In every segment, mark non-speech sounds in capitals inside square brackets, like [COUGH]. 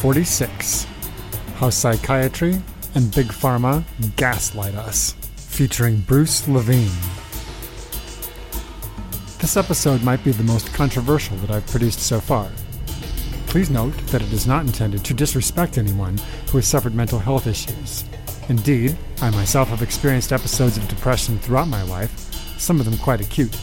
46 How Psychiatry and Big Pharma Gaslight Us, featuring Bruce Levine. This episode might be the most controversial that I've produced so far. Please note that it is not intended to disrespect anyone who has suffered mental health issues. Indeed, I myself have experienced episodes of depression throughout my life, some of them quite acute.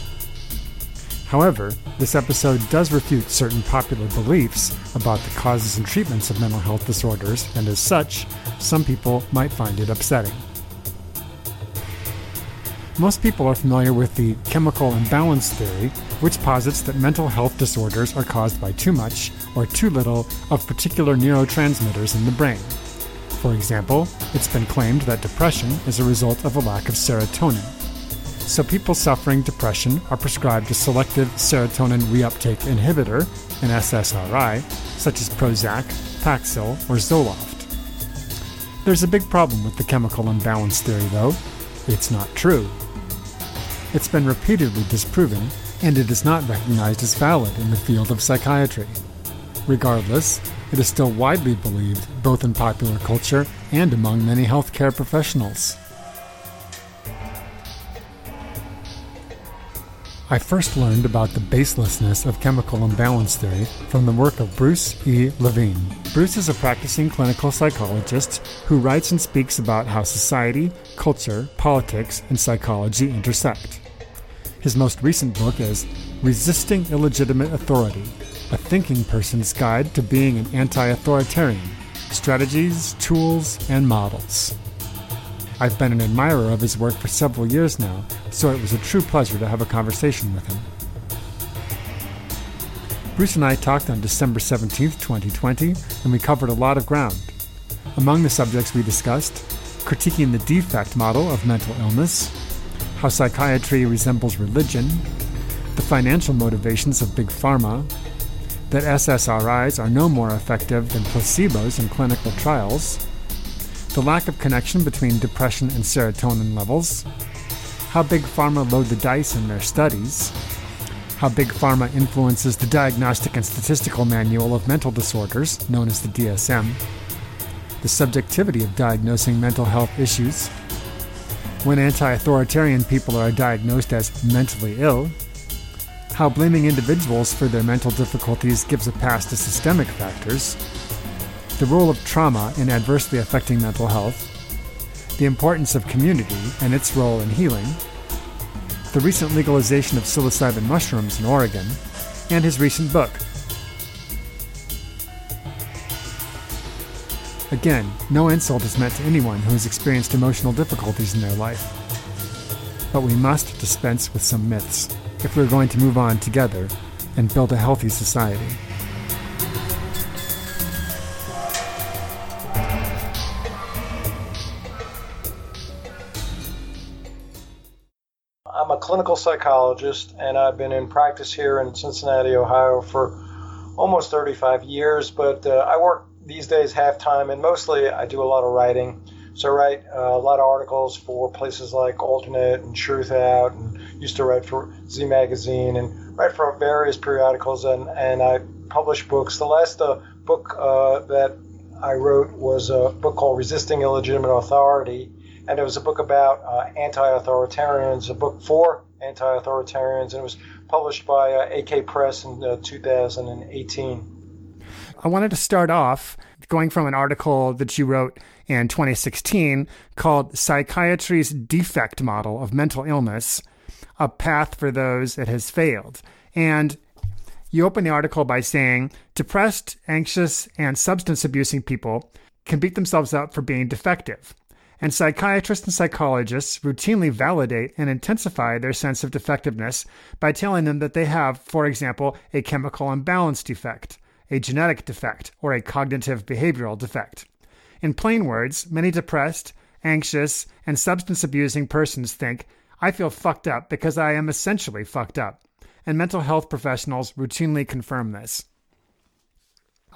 However, this episode does refute certain popular beliefs about the causes and treatments of mental health disorders, and as such, some people might find it upsetting. Most people are familiar with the chemical imbalance theory, which posits that mental health disorders are caused by too much or too little of particular neurotransmitters in the brain. For example, it's been claimed that depression is a result of a lack of serotonin so people suffering depression are prescribed a selective serotonin reuptake inhibitor, an SSRI, such as Prozac, Paxil, or Zoloft. There's a big problem with the chemical imbalance theory, though. It's not true. It's been repeatedly disproven, and it is not recognized as valid in the field of psychiatry. Regardless, it is still widely believed both in popular culture and among many healthcare professionals. I first learned about the baselessness of chemical imbalance theory from the work of Bruce E. Levine. Bruce is a practicing clinical psychologist who writes and speaks about how society, culture, politics, and psychology intersect. His most recent book is Resisting Illegitimate Authority A Thinking Person's Guide to Being an Anti Authoritarian Strategies, Tools, and Models. I've been an admirer of his work for several years now, so it was a true pleasure to have a conversation with him. Bruce and I talked on December 17, 2020, and we covered a lot of ground. Among the subjects we discussed, critiquing the defect model of mental illness, how psychiatry resembles religion, the financial motivations of big pharma, that SSRIs are no more effective than placebos in clinical trials, the lack of connection between depression and serotonin levels, how Big Pharma load the dice in their studies, how Big Pharma influences the Diagnostic and Statistical Manual of Mental Disorders, known as the DSM, the subjectivity of diagnosing mental health issues, when anti authoritarian people are diagnosed as mentally ill, how blaming individuals for their mental difficulties gives a pass to systemic factors the role of trauma in adversely affecting mental health, the importance of community and its role in healing, the recent legalization of psilocybin mushrooms in Oregon, and his recent book. Again, no insult is meant to anyone who has experienced emotional difficulties in their life. But we must dispense with some myths if we're going to move on together and build a healthy society. Clinical psychologist, and I've been in practice here in Cincinnati, Ohio for almost 35 years. But uh, I work these days half time, and mostly I do a lot of writing. So I write uh, a lot of articles for places like AlterNet and Truthout, and used to write for Z Magazine and write for various periodicals, and, and I publish books. The last uh, book uh, that I wrote was a book called Resisting Illegitimate Authority and it was a book about uh, anti-authoritarians, a book for anti-authoritarians, and it was published by uh, AK Press in uh, 2018. I wanted to start off going from an article that you wrote in 2016 called Psychiatry's Defect Model of Mental Illness A Path for Those It Has Failed. And you open the article by saying depressed, anxious, and substance abusing people can beat themselves up for being defective. And psychiatrists and psychologists routinely validate and intensify their sense of defectiveness by telling them that they have, for example, a chemical imbalance defect, a genetic defect, or a cognitive behavioral defect. In plain words, many depressed, anxious, and substance abusing persons think, I feel fucked up because I am essentially fucked up. And mental health professionals routinely confirm this.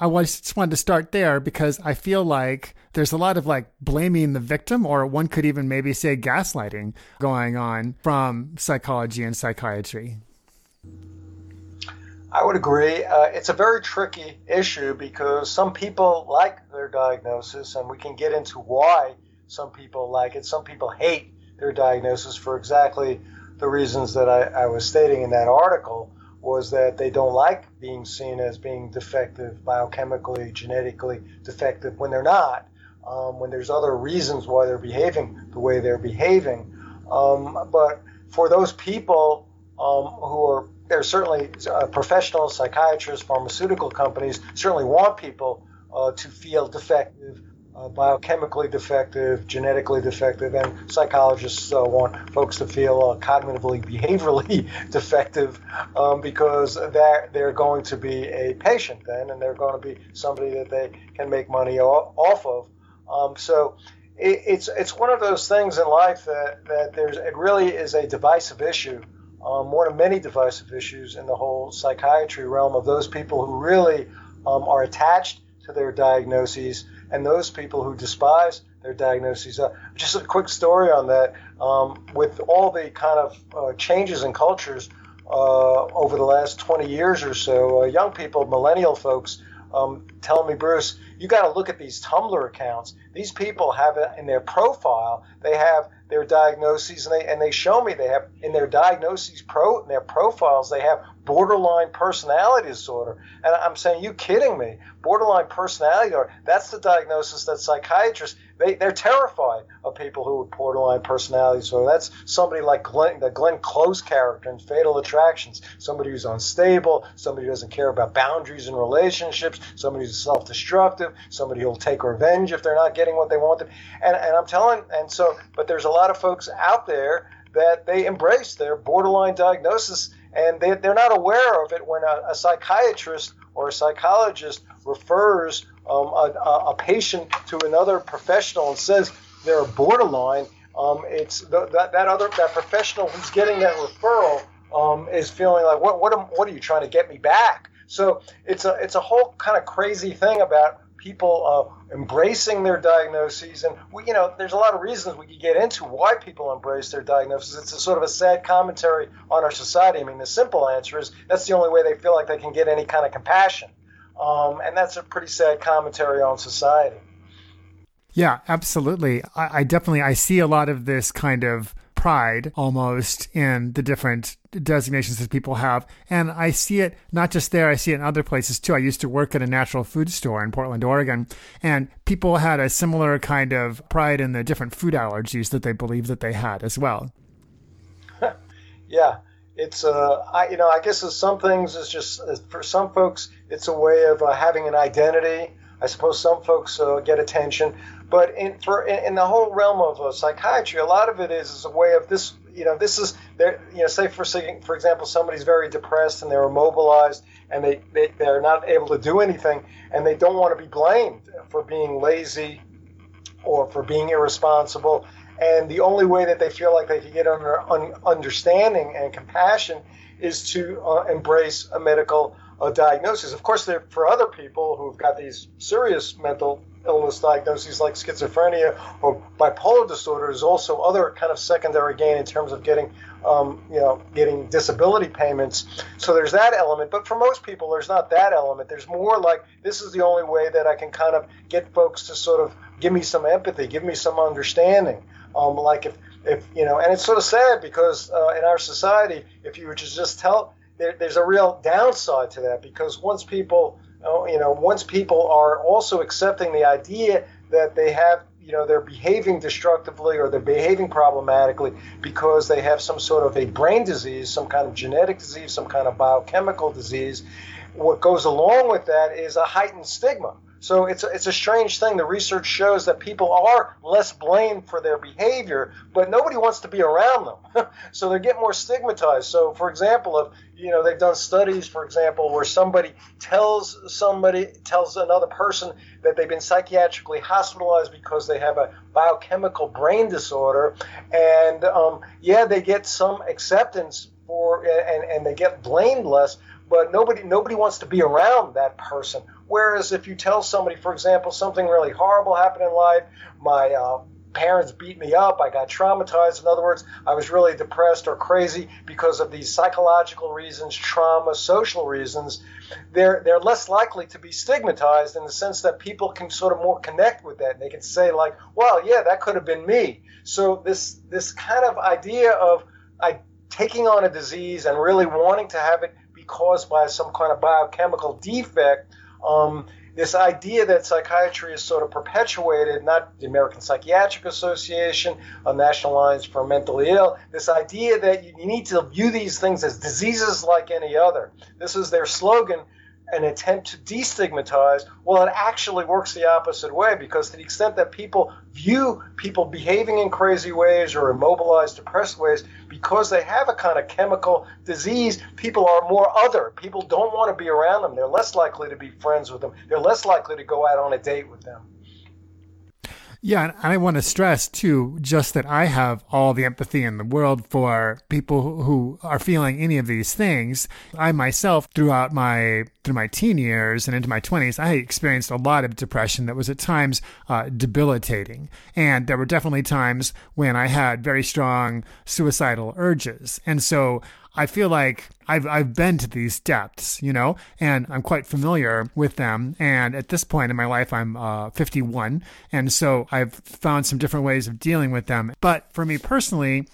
I just wanted to start there because I feel like there's a lot of like blaming the victim, or one could even maybe say gaslighting going on from psychology and psychiatry. I would agree. Uh, it's a very tricky issue because some people like their diagnosis, and we can get into why some people like it. Some people hate their diagnosis for exactly the reasons that I, I was stating in that article was that they don't like being seen as being defective, biochemically, genetically defective when they're not, um, when there's other reasons why they're behaving the way they're behaving. Um, but for those people um, who are, there's certainly uh, professional psychiatrists, pharmaceutical companies certainly want people uh, to feel defective uh, biochemically defective, genetically defective, and psychologists uh, want folks to feel uh, cognitively, behaviorally [LAUGHS] defective um, because they're, they're going to be a patient then, and they're going to be somebody that they can make money off of. Um, so it, it's it's one of those things in life that, that there's it really is a divisive issue. Um, one of many divisive issues in the whole psychiatry realm of those people who really um, are attached to their diagnoses and those people who despise their diagnoses. Uh, just a quick story on that. Um, with all the kind of uh, changes in cultures uh, over the last 20 years or so, uh, young people, millennial folks, um, telling me, Bruce, you got to look at these Tumblr accounts. These people have it in their profile. They have their diagnoses, and they and they show me they have in their diagnoses pro in their profiles they have borderline personality disorder. And I'm saying, you kidding me? Borderline personality disorder. That's the diagnosis that psychiatrists they, they're terrified of people who have borderline personality disorder. That's somebody like Glenn, the Glenn Close character in Fatal Attractions, somebody who's unstable, somebody who doesn't care about boundaries in relationships, somebody who's self-destructive, somebody who'll take revenge if they're not getting what they want. And, and I'm telling, and so, but there's a lot of folks out there that they embrace their borderline diagnosis and they, they're not aware of it when a, a psychiatrist or a psychologist refers um, a, a, patient to another professional and says they're borderline. Um, it's the, that, that other that professional who's getting that referral um, is feeling like what what am, what are you trying to get me back? So it's a it's a whole kind of crazy thing about people uh, embracing their diagnoses. And, we, you know, there's a lot of reasons we could get into why people embrace their diagnosis. It's a sort of a sad commentary on our society. I mean, the simple answer is that's the only way they feel like they can get any kind of compassion. Um, and that's a pretty sad commentary on society. Yeah, absolutely. I, I definitely I see a lot of this kind of pride almost in the different designations that people have. And I see it not just there, I see it in other places too. I used to work at a natural food store in Portland, Oregon, and people had a similar kind of pride in the different food allergies that they believed that they had as well. [LAUGHS] yeah. It's uh, I you know I guess as some things is just for some folks it's a way of uh, having an identity. I suppose some folks uh, get attention, but in for in, in the whole realm of uh, psychiatry, a lot of it is, is a way of this. You know, this is there. You know, say for for example, somebody's very depressed and they're immobilized and they, they they're not able to do anything and they don't want to be blamed for being lazy or for being irresponsible. And the only way that they feel like they can get under un, understanding and compassion is to uh, embrace a medical uh, diagnosis. Of course, there for other people who've got these serious mental illness diagnoses like schizophrenia or bipolar disorder is also other kind of secondary gain in terms of getting um, you know getting disability payments. So there's that element. But for most people there's not that element. There's more like this is the only way that i can kind of get folks to sort of give me some empathy give me some understanding um, like if if you know and it's sort of sad because uh, in our society if you were to just tell there, there's a real downside to that because once people uh, you know, once people are also accepting the idea that they have, you know, they're behaving destructively or they're behaving problematically because they have some sort of a brain disease, some kind of genetic disease, some kind of biochemical disease, what goes along with that is a heightened stigma. So it's a, it's a strange thing. The research shows that people are less blamed for their behavior, but nobody wants to be around them. [LAUGHS] so they get more stigmatized. So, for example, if you know they've done studies, for example, where somebody tells somebody tells another person that they've been psychiatrically hospitalized because they have a biochemical brain disorder, and um, yeah, they get some acceptance for and, and they get blamed less but nobody nobody wants to be around that person. Whereas if you tell somebody, for example, something really horrible happened in life, my uh, parents beat me up, I got traumatized. In other words, I was really depressed or crazy because of these psychological reasons, trauma, social reasons. They're they're less likely to be stigmatized in the sense that people can sort of more connect with that. And they can say like, well, yeah, that could have been me. So this this kind of idea of I taking on a disease and really wanting to have it be caused by some kind of biochemical defect. Um, this idea that psychiatry is sort of perpetuated, not the American Psychiatric Association, a National Alliance for Mentally Ill, this idea that you need to view these things as diseases like any other. This is their slogan an attempt to destigmatize, well, it actually works the opposite way because to the extent that people view people behaving in crazy ways or immobilized, depressed ways, because they have a kind of chemical disease, people are more other. People don't want to be around them. They're less likely to be friends with them. They're less likely to go out on a date with them. Yeah, and I want to stress too, just that I have all the empathy in the world for people who are feeling any of these things. I myself, throughout my through my teen years and into my twenties, I experienced a lot of depression that was at times uh, debilitating, and there were definitely times when I had very strong suicidal urges, and so I feel like I've I've been to these depths, you know, and I'm quite familiar with them. And at this point in my life, I'm uh, 51, and so I've found some different ways of dealing with them. But for me personally,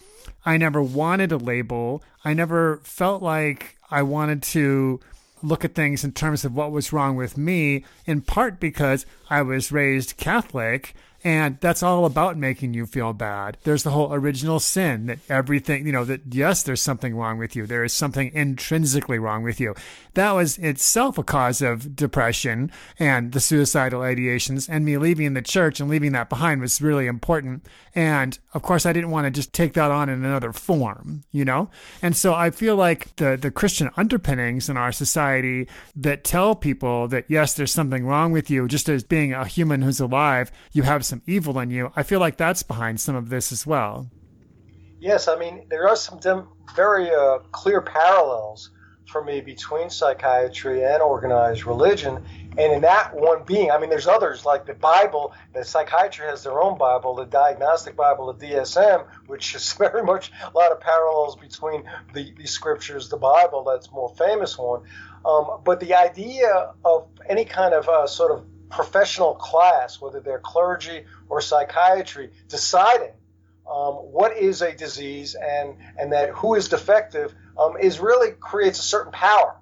I never wanted a label. I never felt like I wanted to look at things in terms of what was wrong with me, in part because I was raised Catholic and that's all about making you feel bad. There's the whole original sin that everything, you know, that yes, there's something wrong with you. There is something intrinsically wrong with you. That was itself a cause of depression and the suicidal ideations. And me leaving the church and leaving that behind was really important. And of course, I didn't want to just take that on in another form, you know? And so I feel like the, the Christian underpinnings in our society that tell people that yes, there's something wrong with you, just as being a human who's alive, you have some evil in you. I feel like that's behind some of this as well. Yes, I mean, there are some very uh, clear parallels for me between psychiatry and organized religion. And in that one being, I mean, there's others like the Bible. The psychiatry has their own Bible, the Diagnostic Bible, the DSM, which is [LAUGHS] very much a lot of parallels between the, the scriptures, the Bible, that's more famous one. Um, but the idea of any kind of uh, sort of professional class, whether they're clergy or psychiatry, deciding um, what is a disease and, and that who is defective um, is really creates a certain power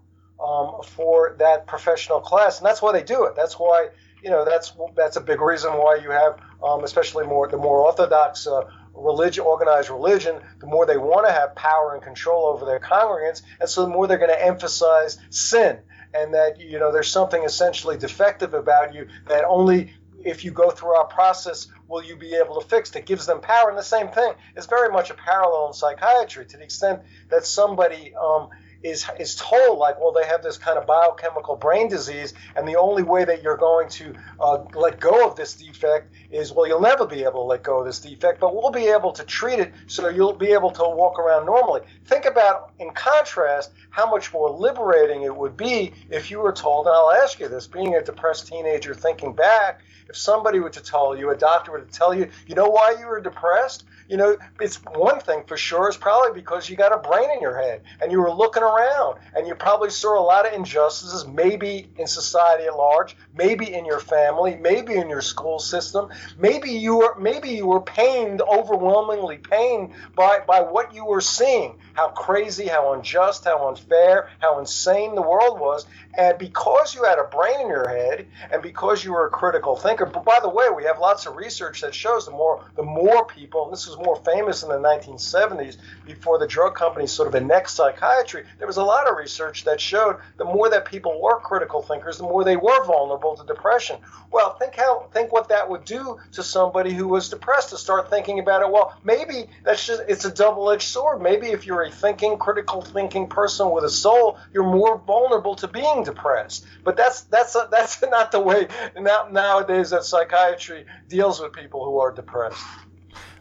um, for that professional class, and that's why they do it. That's why you know that's that's a big reason why you have, um, especially more the more orthodox. Uh, religion, organized religion, the more they want to have power and control over their congregants, and so the more they're going to emphasize sin and that you know there's something essentially defective about you that only if you go through our process will you be able to fix it gives them power. And the same thing is very much a parallel in psychiatry to the extent that somebody um, is is told like, well, they have this kind of biochemical brain disease, and the only way that you're going to uh, let go of this defect is, well, you'll never be able to let go of this defect, but we'll be able to treat it so you'll be able to walk around normally. Think about, in contrast, how much more liberating it would be if you were told, and I'll ask you this, being a depressed teenager, thinking back, if somebody were to tell you, a doctor were to tell you, you know why you were depressed? You know, it's one thing for sure is probably because you got a brain in your head and you were looking around and you probably saw a lot of injustices, maybe in society at large, maybe in your family, maybe in your school system. Maybe you were maybe you were pained, overwhelmingly pained by, by what you were seeing, how crazy, how unjust, how unfair, how insane the world was. And because you had a brain in your head and because you were a critical thinker, but by the way, we have lots of research that shows the more the more people, and this is more famous in the 1970s before the drug companies sort of annexed psychiatry. There was a lot of research that showed the more that people were critical thinkers, the more they were vulnerable to depression. Well, think how think what that would do to somebody who was depressed to start thinking about it. Well, maybe that's just it's a double-edged sword. Maybe if you're a thinking, critical thinking person with a soul, you're more vulnerable to being depressed. But that's that's that's [LAUGHS] not the way now, nowadays that psychiatry deals with people who are depressed.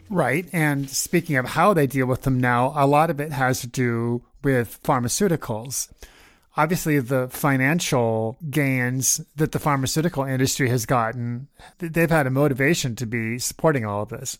Right. And speaking of how they deal with them now, a lot of it has to do with pharmaceuticals. Obviously, the financial gains that the pharmaceutical industry has gotten, they've had a motivation to be supporting all of this.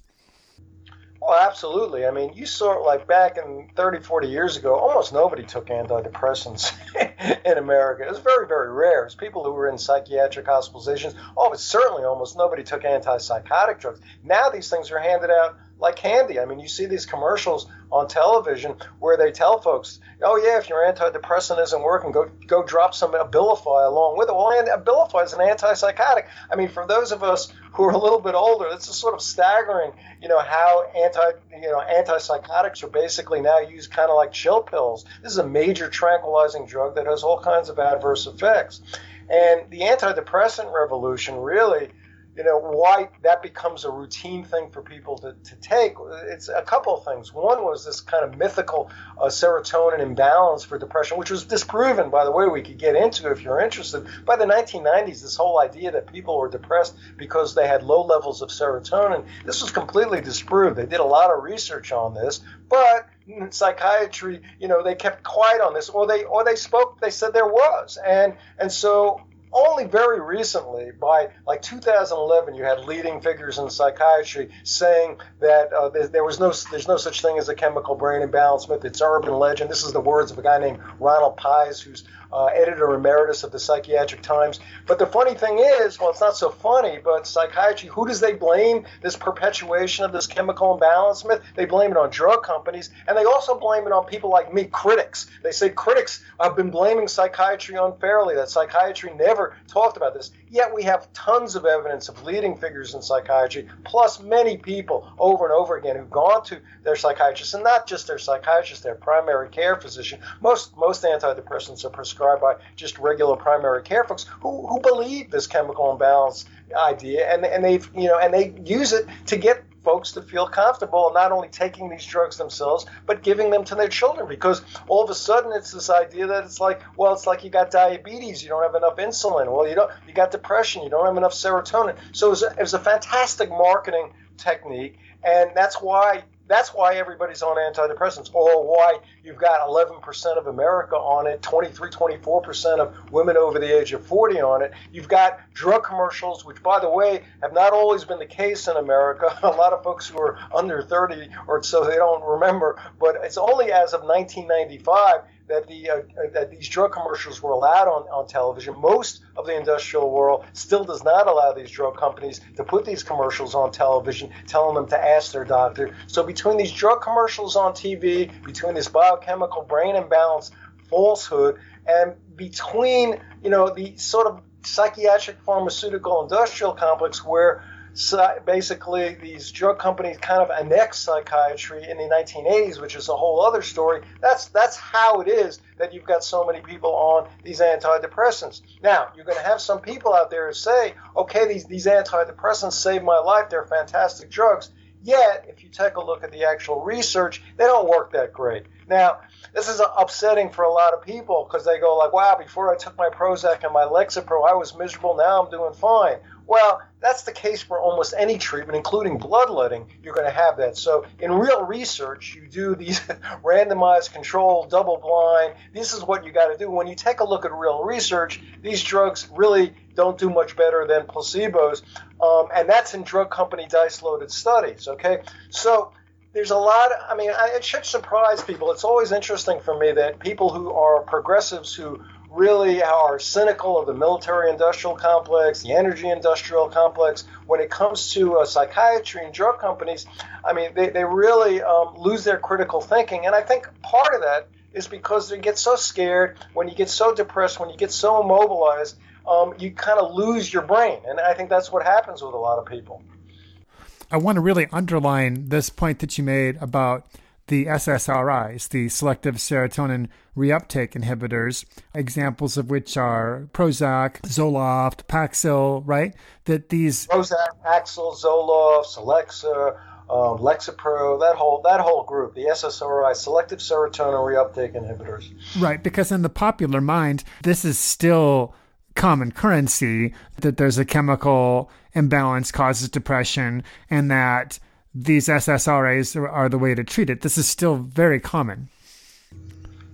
Well, absolutely. I mean, you saw it like back in 30, 40 years ago, almost nobody took antidepressants [LAUGHS] in America. It was very, very rare. It was people who were in psychiatric hospitalizations. Oh, but certainly almost nobody took antipsychotic drugs. Now these things are handed out like candy. I mean, you see these commercials on television where they tell folks, "Oh yeah, if your antidepressant isn't working, go go drop some Abilify along with it." Well, Abilify is an antipsychotic. I mean, for those of us who are a little bit older, it's just sort of staggering, you know, how anti you know antipsychotics are basically now used kind of like chill pills. This is a major tranquilizing drug that has all kinds of adverse effects, and the antidepressant revolution really you know why that becomes a routine thing for people to, to take. It's a couple of things. One was this kind of mythical uh, serotonin imbalance for depression which was disproven by the way we could get into if you're interested. By the 1990s this whole idea that people were depressed because they had low levels of serotonin this was completely disproved. They did a lot of research on this but psychiatry you know they kept quiet on this or they or they spoke they said there was. And and so only very recently, by like 2011, you had leading figures in psychiatry saying that uh, there, there, was no, there's no such thing as a chemical brain imbalance myth. It's urban legend. This is the words of a guy named Ronald Pies, who's uh, editor emeritus of the Psychiatric Times. But the funny thing is, well, it's not so funny, but psychiatry, who does they blame this perpetuation of this chemical imbalance myth? They blame it on drug companies, and they also blame it on people like me, critics. They say critics have been blaming psychiatry unfairly, that psychiatry never talked about this. Yet we have tons of evidence of leading figures in psychiatry, plus many people over and over again who've gone to their psychiatrist, and not just their psychiatrist, their primary care physician. Most most antidepressants are prescribed by just regular primary care folks who, who believe this chemical imbalance idea and, and they've you know and they use it to get folks to feel comfortable not only taking these drugs themselves but giving them to their children. Because all of a sudden it's this idea that it's like well it's like you got diabetes you don't have enough insulin. Well you don't you got depression you don't have enough serotonin. So it was a, it was a fantastic marketing technique and that's why that's why everybody's on antidepressants, or why you've got 11% of America on it, 23, 24% of women over the age of 40 on it. You've got drug commercials, which, by the way, have not always been the case in America. [LAUGHS] A lot of folks who are under 30 or so they don't remember, but it's only as of 1995 that the uh, that these drug commercials were allowed on, on television. Most of the industrial world still does not allow these drug companies to put these commercials on television, telling them to ask their doctor. So between these drug commercials on TV, between this biochemical brain imbalance falsehood, and between you know the sort of psychiatric pharmaceutical industrial complex where so basically these drug companies kind of annexed psychiatry in the 1980s, which is a whole other story. That's that's how it is that you've got so many people on these antidepressants. Now you're going to have some people out there who say, okay, these these antidepressants saved my life. They're fantastic drugs. Yet, if you take a look at the actual research, they don't work that great. Now, this is uh, upsetting for a lot of people because they go like, "Wow, before I took my Prozac and my Lexapro, I was miserable. Now I'm doing fine." Well, that's the case for almost any treatment, including bloodletting. You're going to have that. So, in real research, you do these [LAUGHS] randomized, controlled, double blind. This is what you got to do. When you take a look at real research, these drugs really don't do much better than placebos, um, and that's in drug company dice loaded studies. Okay, so there's a lot. Of, I mean, it should surprise people. It's always interesting for me that people who are progressives who really are cynical of the military industrial complex, the energy industrial complex. When it comes to uh, psychiatry and drug companies, I mean, they, they really um, lose their critical thinking. And I think part of that is because they get so scared, when you get so depressed, when you get so immobilized, um, you kind of lose your brain. And I think that's what happens with a lot of people. I want to really underline this point that you made about the SSRIs, the selective serotonin reuptake inhibitors, examples of which are Prozac, Zoloft, Paxil, right? That these Prozac, Paxil, Zoloft, Celexa, um, Lexapro, that whole that whole group, the SSRI, selective serotonin reuptake inhibitors. Right, because in the popular mind, this is still common currency that there's a chemical imbalance causes depression and that these SSRIs are, the way to treat it. This is still very common.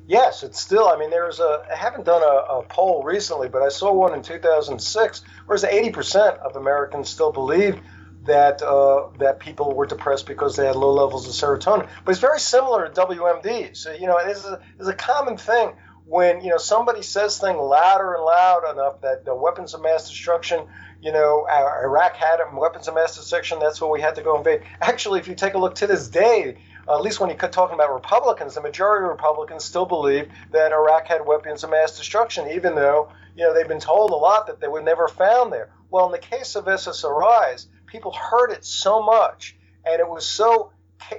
Yes, it's still. I mean, there's a. I haven't done a, a poll recently, but I saw one in 2006, whereas 80% of Americans still believe that uh, that people were depressed because they had low levels of serotonin. But it's very similar to WMDs. So, you know, it is a, it's a common thing when you know somebody says things louder and loud enough that the weapons of mass destruction you know, Iraq had weapons of mass destruction. That's what we had to go invade. Actually, if you take a look to this day, uh, at least when you're talking about Republicans, the majority of Republicans still believe that Iraq had weapons of mass destruction, even though you know they've been told a lot that they were never found there. Well, in the case of SSRIs, people heard it so much, and it was so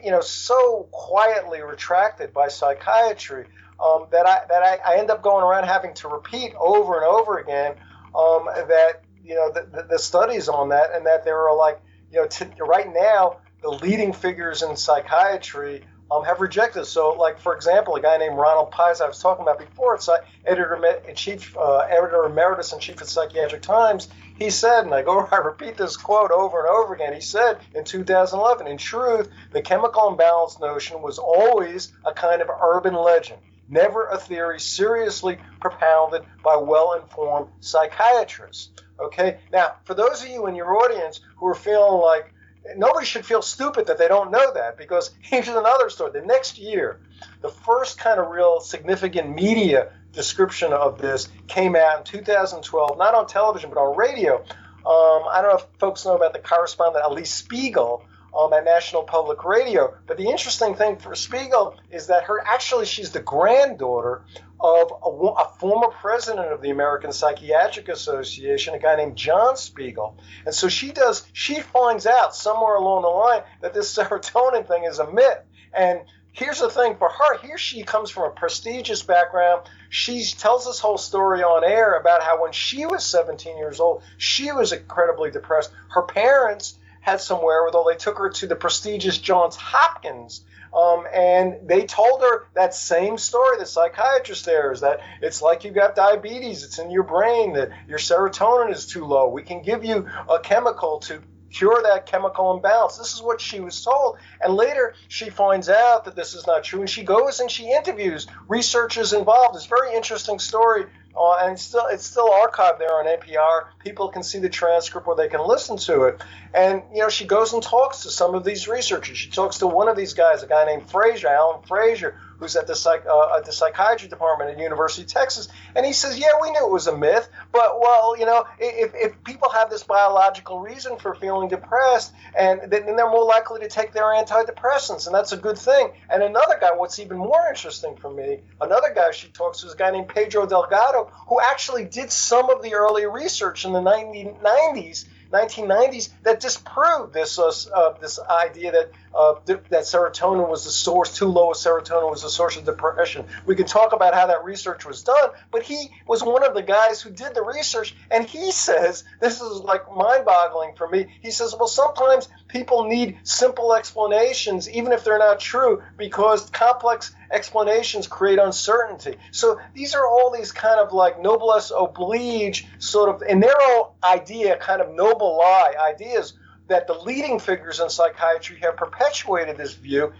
you know so quietly retracted by psychiatry um, that I that I, I end up going around having to repeat over and over again um, that you know the, the, the, studies on that, and that there are like you know t- right now the leading figures in psychiatry um, have rejected. So, like for example, a guy named Ronald Pies I was talking about before, it's editor in chief, uh, editor emeritus and chief of Psychiatric Times. He said, and I go, [LAUGHS] I repeat this quote over and over again. He said in 2011, in truth, the chemical imbalance notion was always a kind of urban legend never a theory seriously propounded by well informed psychiatrists. Okay, now for those of you in your audience who are feeling like nobody should feel stupid that they don't know that because [LAUGHS] here's another story. The next year, the first kind of real significant media description of this came out in 2012, not on television but on radio. Um, I don't know if folks know about the correspondent Alix Spiegel, um, at National Public Radio. But the interesting thing for Spiegel is that her actually she's the granddaughter of a, a, former president of the American Psychiatric Association, a guy named John Spiegel. And so she does she finds out somewhere along the line that this [LAUGHS] serotonin thing is a myth. And here's the thing for her here she comes from a prestigious background she tells this whole story on air about how when she was 17 years old she was incredibly depressed her parents had some wherewithal. They took her to the prestigious Johns Hopkins. Um, and they told her that same story. The psychiatrist there is that it's like you've got diabetes. It's in your brain that your serotonin is too low. We can give you a chemical to cure that chemical imbalance. This is what she was told. And later she finds out that this is not true and she goes and she interviews researchers involved. It's a very interesting story uh, and it's still it's still archived there on NPR. People can see the transcript or they can listen to it. And you know, she goes and talks to some of these researchers. She talks to one of these guys, a guy named Frazer, Alan Frazer, who's at the psych uh, at the psychiatry department at University of Texas, and he says, "Yeah, we knew it was a myth, but well, you know, if, if people have this biological reason for feeling depressed, and then they're more likely to take their antidepressants, and that's a good thing." And another guy, what's even more interesting for me, another guy she talks to is a guy named Pedro Delgado, who actually did some of the early research in the 1990s 1990s that disproved this uh, uh, this idea that uh, that serotonin was the source, too low of serotonin was the source of depression. We can talk about how that research was done, but he was one of the guys who did the research, and he says this is like mind-boggling for me. He says, well, sometimes people need simple explanations, even if they're not true, because complex explanations create uncertainty. So these are all these kind of like noblesse oblige sort of, in their own idea, kind of noble lie ideas that the leading figures in psychiatry have perpetuated this view.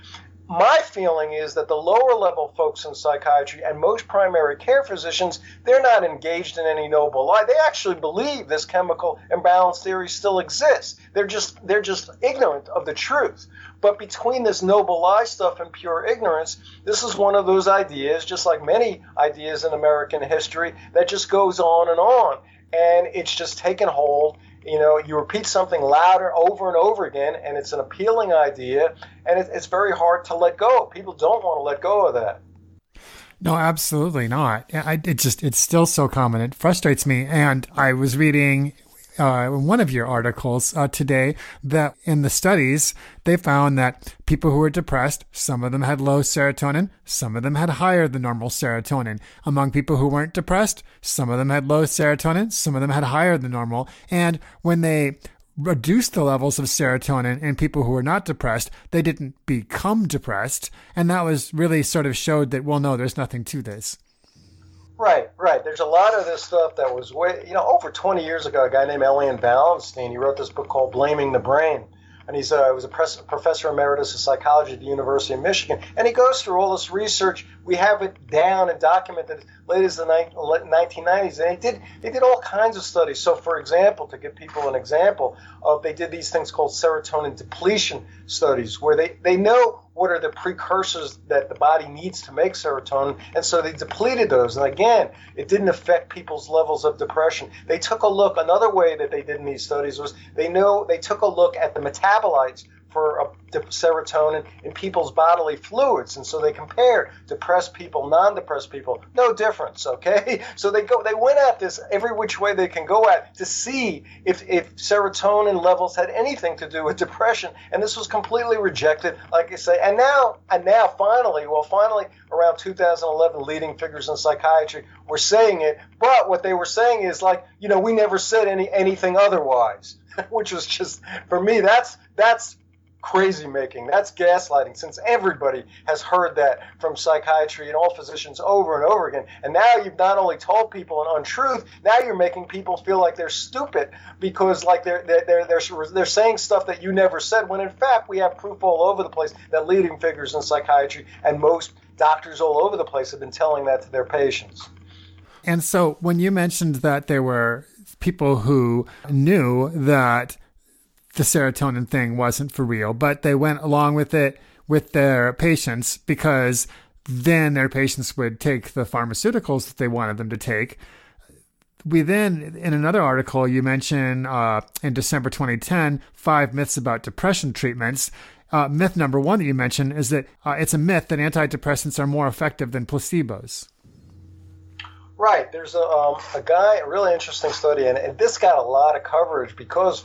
My feeling is that the lower level folks in psychiatry and most primary care physicians, they're not engaged in any noble lie. They actually believe this chemical imbalance theory still exists. They're just they're just ignorant of the truth. But between this noble lie stuff and pure ignorance, this is one of those ideas, just like many ideas in American history, that just goes on and on. And it's just taken hold you know, you repeat something louder over and over again, and it's an appealing idea, and it, it's very hard to let go. People don't want to let go of that. No, absolutely not. I, it just it's still so common. It frustrates me. And I was reading uh, one of your articles uh, today that in the studies, they found that people who were depressed, some of them had low serotonin, some of them had higher than normal serotonin. Among people who weren't depressed, some of them had low serotonin, some of them had higher than normal. And when they reduced the levels of serotonin in people who were not depressed, they didn't become depressed. And that was really sort of showed that, well, no, there's nothing to this. Right, right. There's a lot of this stuff that was way, you know, over 20 years ago. A guy named Elliot Valenstein, he wrote this book called "Blaming the Brain," and he's uh, was a professor emeritus of psychology at the University of Michigan. And he goes through all this research. We have it down and documented late as the 1990s, and they did they did all kinds of studies. So, for example, to give people an example of, they did these things called serotonin depletion studies, where they they know what are the precursors that the body needs to make serotonin and so they depleted those. And again it didn't affect people's levels of depression. They took a look. Another way that they did in these studies was they know they took a look at the metabolites for serotonin in people's bodily fluids, and so they compared depressed people, non-depressed people, no difference. Okay, [LAUGHS] so they go, they went at this every which way they can go at to see if if serotonin levels had anything to do with depression, and this was completely rejected. Like I say, and now and now finally, well, finally around 2011, leading figures in psychiatry were saying it, but what they were saying is like, you know, we never said any anything otherwise. [LAUGHS] which was just for me that's that's crazy making. That's gaslighting, since everybody has heard that from psychiatry and all physicians over and over again. And now you've not only told people an untruth, now you're making people feel like they're stupid because like they're they're they're they're, they're saying stuff that you never said. When in fact we have proof all over the place that leading figures in psychiatry and most doctors all over the place have been telling that to their patients. And so when you mentioned that there were people who knew that the serotonin thing wasn't for real, but they went along with it with their patients because then their patients would take the pharmaceuticals that they wanted them to take. We then, in another article, you mention uh, in December 2010, five myths about depression treatments. Uh, myth number one that you mentioned is that uh, it's a myth that antidepressants are more effective than placebos. Right. There's a, um, a guy, a really interesting study, and, and this got a lot of coverage because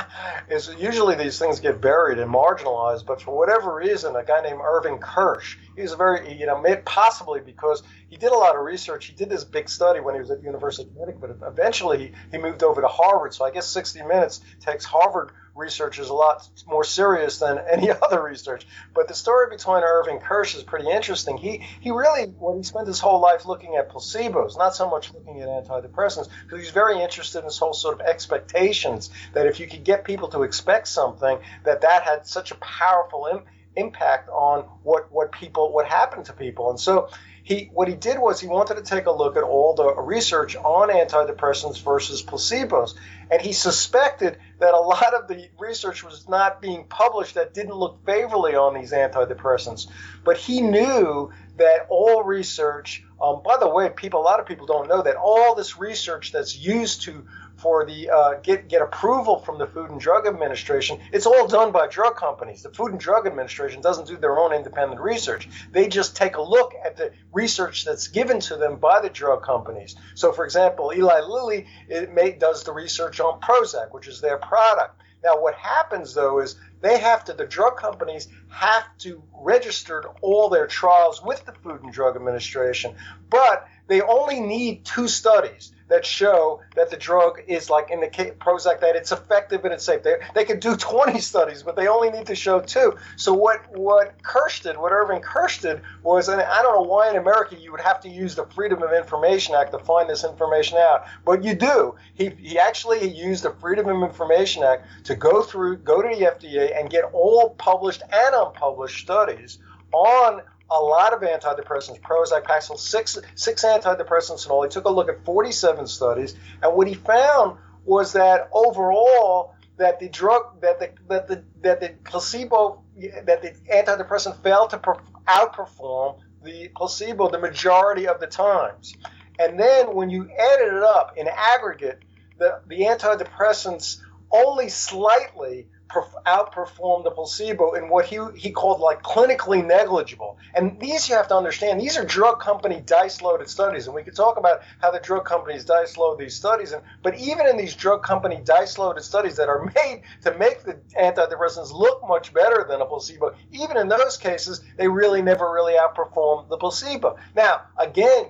[LAUGHS] is usually these things get buried and marginalized. But for whatever reason, a guy named Irving Kirsch, he's a very, you know, possibly because he did a lot of research. He did this big study when he was at the University of Connecticut, but eventually he, he moved over to Harvard. So I guess 60 Minutes takes Harvard research is a lot more serious than [LAUGHS] any other research. But the story between Irving Kirsch is pretty interesting. He he really when he spent his whole life looking at placebos, not so much looking at antidepressants, because he's very interested in this whole sort of expectations that if you could get people to expect something, that that had such a powerful Im- impact on what what people what happened to people. And so he what he did was he wanted to take a look at all the research on antidepressants versus placebos. And he suspected that a lot of the research was not being published that didn't look favorably on these antidepressants. But he knew that all research um, by the way people a lot of people don't know that all this research that's used to for the uh, get get approval from the Food and Drug Administration. It's all done by drug companies. The Food and Drug Administration doesn't do their own independent research. They just take a look at the research that's given to them by the drug companies. So, for example, Eli Lilly it may, does the research on Prozac, which is their product. Now, what happens though is they have to, the drug companies have to register all their trials with the Food and Drug Administration, but they only need two studies that show that the drug is like in the Prozac that it's effective and it's safe. They, they could do [LAUGHS] 20 studies, but they only need to show two. So what what Kirsch did, what Irving Kirsch did was, and I don't know why in America you would have to use the Freedom of Information Act to find this information out, but you do. He, he actually used the Freedom of Information Act to go through, go to the FDA and get all published and unpublished studies on a lot of antidepressants, Prozac, Paxil, six six antidepressants and all. He took a look at 47 studies, and what he found was that overall, that the drug, that the that the that the placebo, that the antidepressant failed to outperform the placebo the majority of the times. And then when you added it up in aggregate, the, the antidepressants only slightly outperformed the placebo in what he, he called like clinically negligible. And these you have to understand, these are drug company dice loaded studies. And we could talk about how the drug companies dice load these studies. And, but even in these drug company dice loaded studies that are made to make the antidepressants look much better than a placebo, even in those cases, they really never really outperform the placebo. Now, again,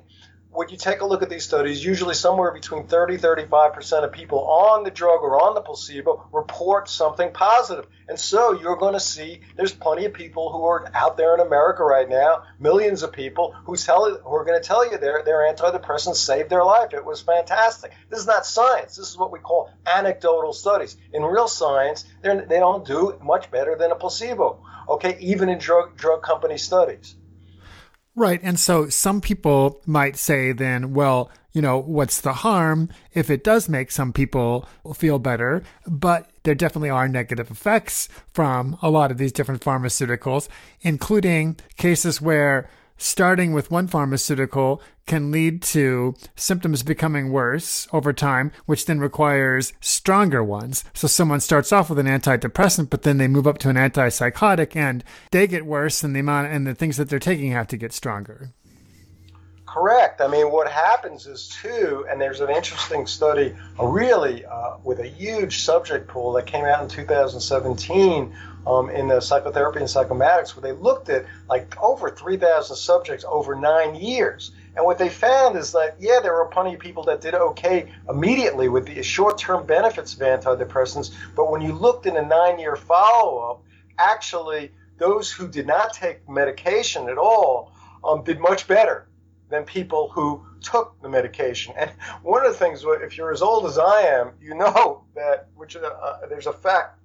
when you take a look at these studies, usually somewhere between 30 35% of people on the drug or on the placebo report something positive. And so you're going to see there's plenty of people who are out there in America right now, millions of people who tell who are going to tell you their their antidepressants saved their life. It was fantastic. This is not science. This is what we call anecdotal studies. In real science, they don't do much better than a placebo. Okay, even in drug drug company studies. Right. And so some people might say then, well, you know, what's the harm if it does make some people feel better? But there definitely are negative effects from a lot of these different pharmaceuticals, including cases where starting with one pharmaceutical can lead to symptoms becoming worse over time, which then requires stronger ones. So someone starts off with an antidepressant, but then they move up to an antipsychotic and they get worse and the amount and the things that they're taking have to get stronger. Correct. I mean, what happens is too, and there's an interesting study, really uh, with a huge subject pool that came out in 2017 um, in the psychotherapy and psychosomatics, where they looked at like over 3,000 subjects over nine years. And what they found is that, yeah, there were plenty of people that did okay immediately with the short term benefits of antidepressants. But when you looked in a nine year follow up, actually, those who did not take medication at all um, did much better than people who took the medication. And one of the things, if you're as old as I am, you know [LAUGHS] that which uh, uh there's a fact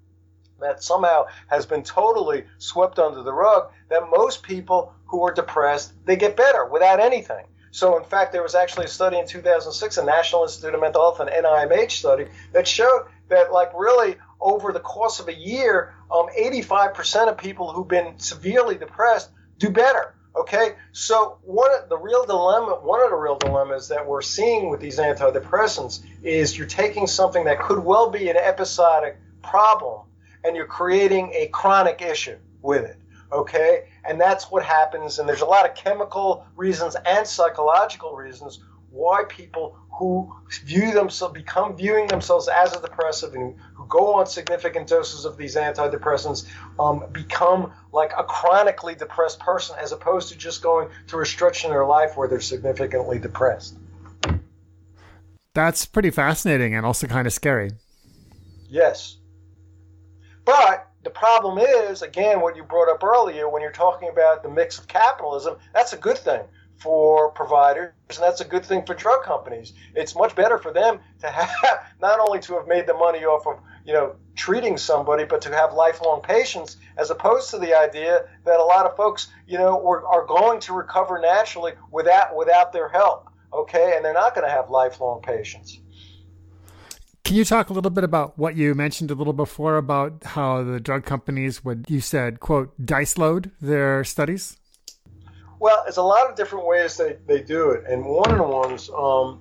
that somehow has been totally swept under the rug that most people who are depressed they get better without anything so in fact there was actually a study in 2006 a national institute of mental health an nimh study that showed that like really over the course of a year um, 85% of people who've been severely depressed do better okay so one of the real dilemma one of the real dilemmas that we're seeing with these antidepressants is you're taking something that could well be an episodic problem and you're creating a chronic issue with it. Okay? And that's what happens. And there's a lot of chemical reasons and psychological reasons why people who view themselves become viewing themselves as a depressive and go on significant doses of these antidepressants um, become like a chronically depressed person as opposed to just going through a stretch in their life where they're significantly depressed. That's pretty fascinating and also kind of scary. Yes. But the problem is, again, what you brought up earlier when you're talking about the mix of capitalism, that's a good thing for providers, and that's a good thing for drug companies. It's much better for them to have [LAUGHS] not only to have made the money off of you know treating somebody, but to have lifelong patients, as opposed to the idea that a lot of folks you know are, are going to recover naturally without without their help. Okay, and they're not going to have lifelong patients. Can you talk a little bit about what you mentioned a little before about how the drug companies would, you said, quote, dice load their studies? Well, there's a lot of different ways they, they do it. And one of the ones um,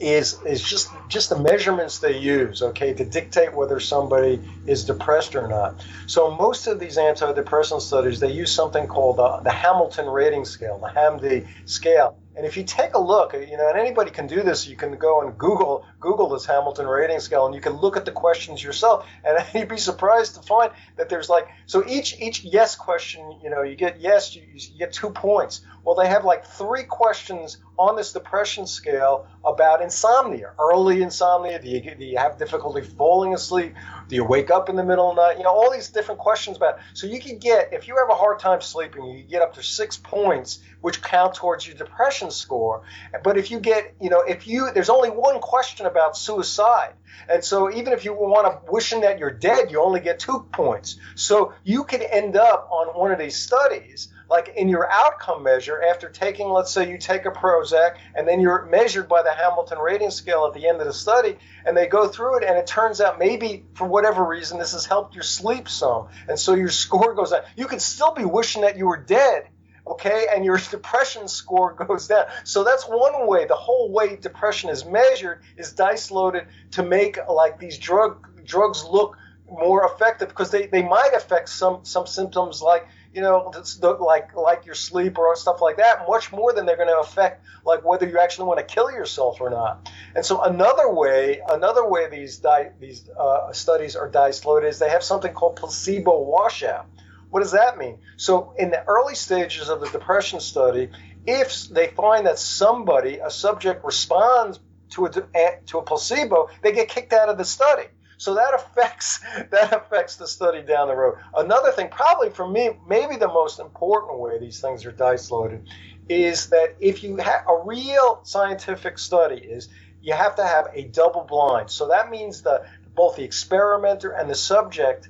is is just just the measurements they use, okay, to dictate whether somebody is depressed or not. So most of these antidepressant studies, they use something called the, the Hamilton Rating Scale, the HAM-D scale. And if you take a look, you know, and anybody can do this, you can go and Google Google this Hamilton rating scale, and you can look at the questions yourself, and [LAUGHS] you'd be surprised to find that there's like so each each yes question, you know, you get yes, you, you get two points. Well, they have like three questions on this depression scale about insomnia, early insomnia. Do you, do you have difficulty falling asleep? Do you wake up in the middle of the night? You know, all these different questions about. So you can get, if you have a hard time sleeping, you get up to six points, which count towards your depression score. But if you get, you know, if you, there's only one question about suicide. And so even if you want to wishing that you're dead, you only get two points. So you could end up on one of these studies like in your outcome measure, after taking, let's say you take a Prozac and then you're measured by the Hamilton rating scale at the end of the study, and they go through it, and it turns out maybe for whatever reason this has helped your sleep some, and so your [LAUGHS] score goes up. You could still be wishing that you were dead okay? And your [LAUGHS] depression score goes down. So that's one way. The whole way depression is measured is dice loaded to make like these drug drugs look more effective because they, they might affect some some symptoms like you know like like your sleep or stuff like that much more than they're going to affect like whether you actually want to kill yourself or not. And so another way another way these di- these uh, studies are dice loaded is they have something called placebo washout. What does that mean? So in the early stages of the depression study, if they find that somebody a subject responds to a to a placebo, they get kicked out of the study. So that affects [LAUGHS] that affects the study down the road. Another thing, probably for me, maybe the most important way these things are dice loaded, is that if you have a real scientific study is you have to have a double blind. So that means that both the experimenter and the subject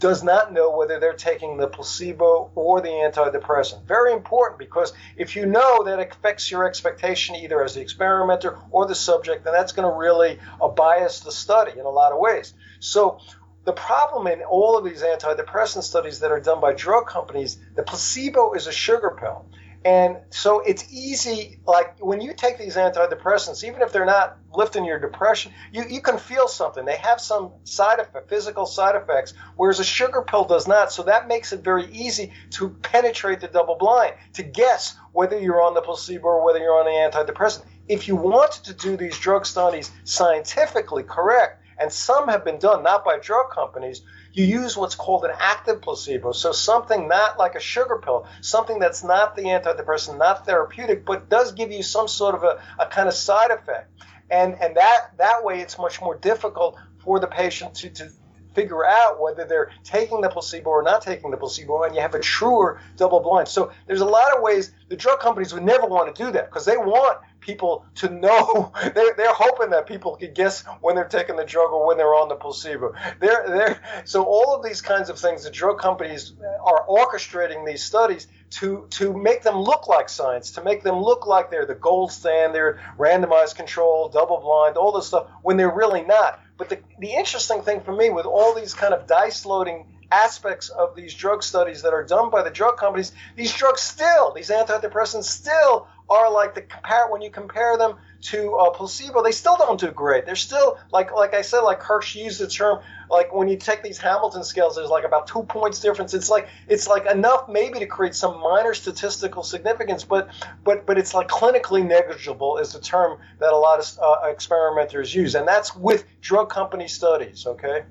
does not know whether they're taking the placebo or the antidepressant. Very important because if you know that affects your expectation either as the experimenter or the subject, then that's going to really uh, bias the study in a lot of ways. So the problem in all of these antidepressant studies that are done by drug companies, the placebo is a sugar pill. And so it's easy, like when you take these antidepressants, even if they're not lifting your depression, you, you can feel something. They have some side effect, physical side effects, whereas a sugar pill does not. So that makes it very easy to penetrate the double blind, to guess whether you're on the placebo or whether you're on the antidepressant. If you wanted to do these drug studies scientifically correct, and some have been done not by drug companies, you use what's called an active placebo. So something not like a sugar pill, something that's not the antidepressant, not therapeutic, but does give you some sort of a, a kind of side effect. And and that that way it's much more difficult for the patient to, to figure out whether they're taking the placebo or not taking the placebo, and you have a truer double blind. So there's a lot of ways the drug companies would never want to do that because they want people to know. [LAUGHS] They're, they're hoping that people can guess when they're taking the drug or when they're on the placebo. They're, they're, so all of these kinds of things, the drug companies are orchestrating these studies to to make them look like science, to make them look like they're the gold standard, randomized control, double blind, all this stuff, when they're really not. But the, the interesting thing for me with all these kind of dice loading aspects of these drug studies that are done by the drug companies, these drugs still, these antidepressants still are like the compare when you compare them to a placebo, they still don't do great. They're still like like I said, like Kirsch used the term like when you take these Hamilton scales, there's like about two points difference. It's like it's like enough maybe to create some minor statistical significance, but but but it's like clinically negligible is the term that a lot of uh, experimenters use, and that's with drug company studies. Okay.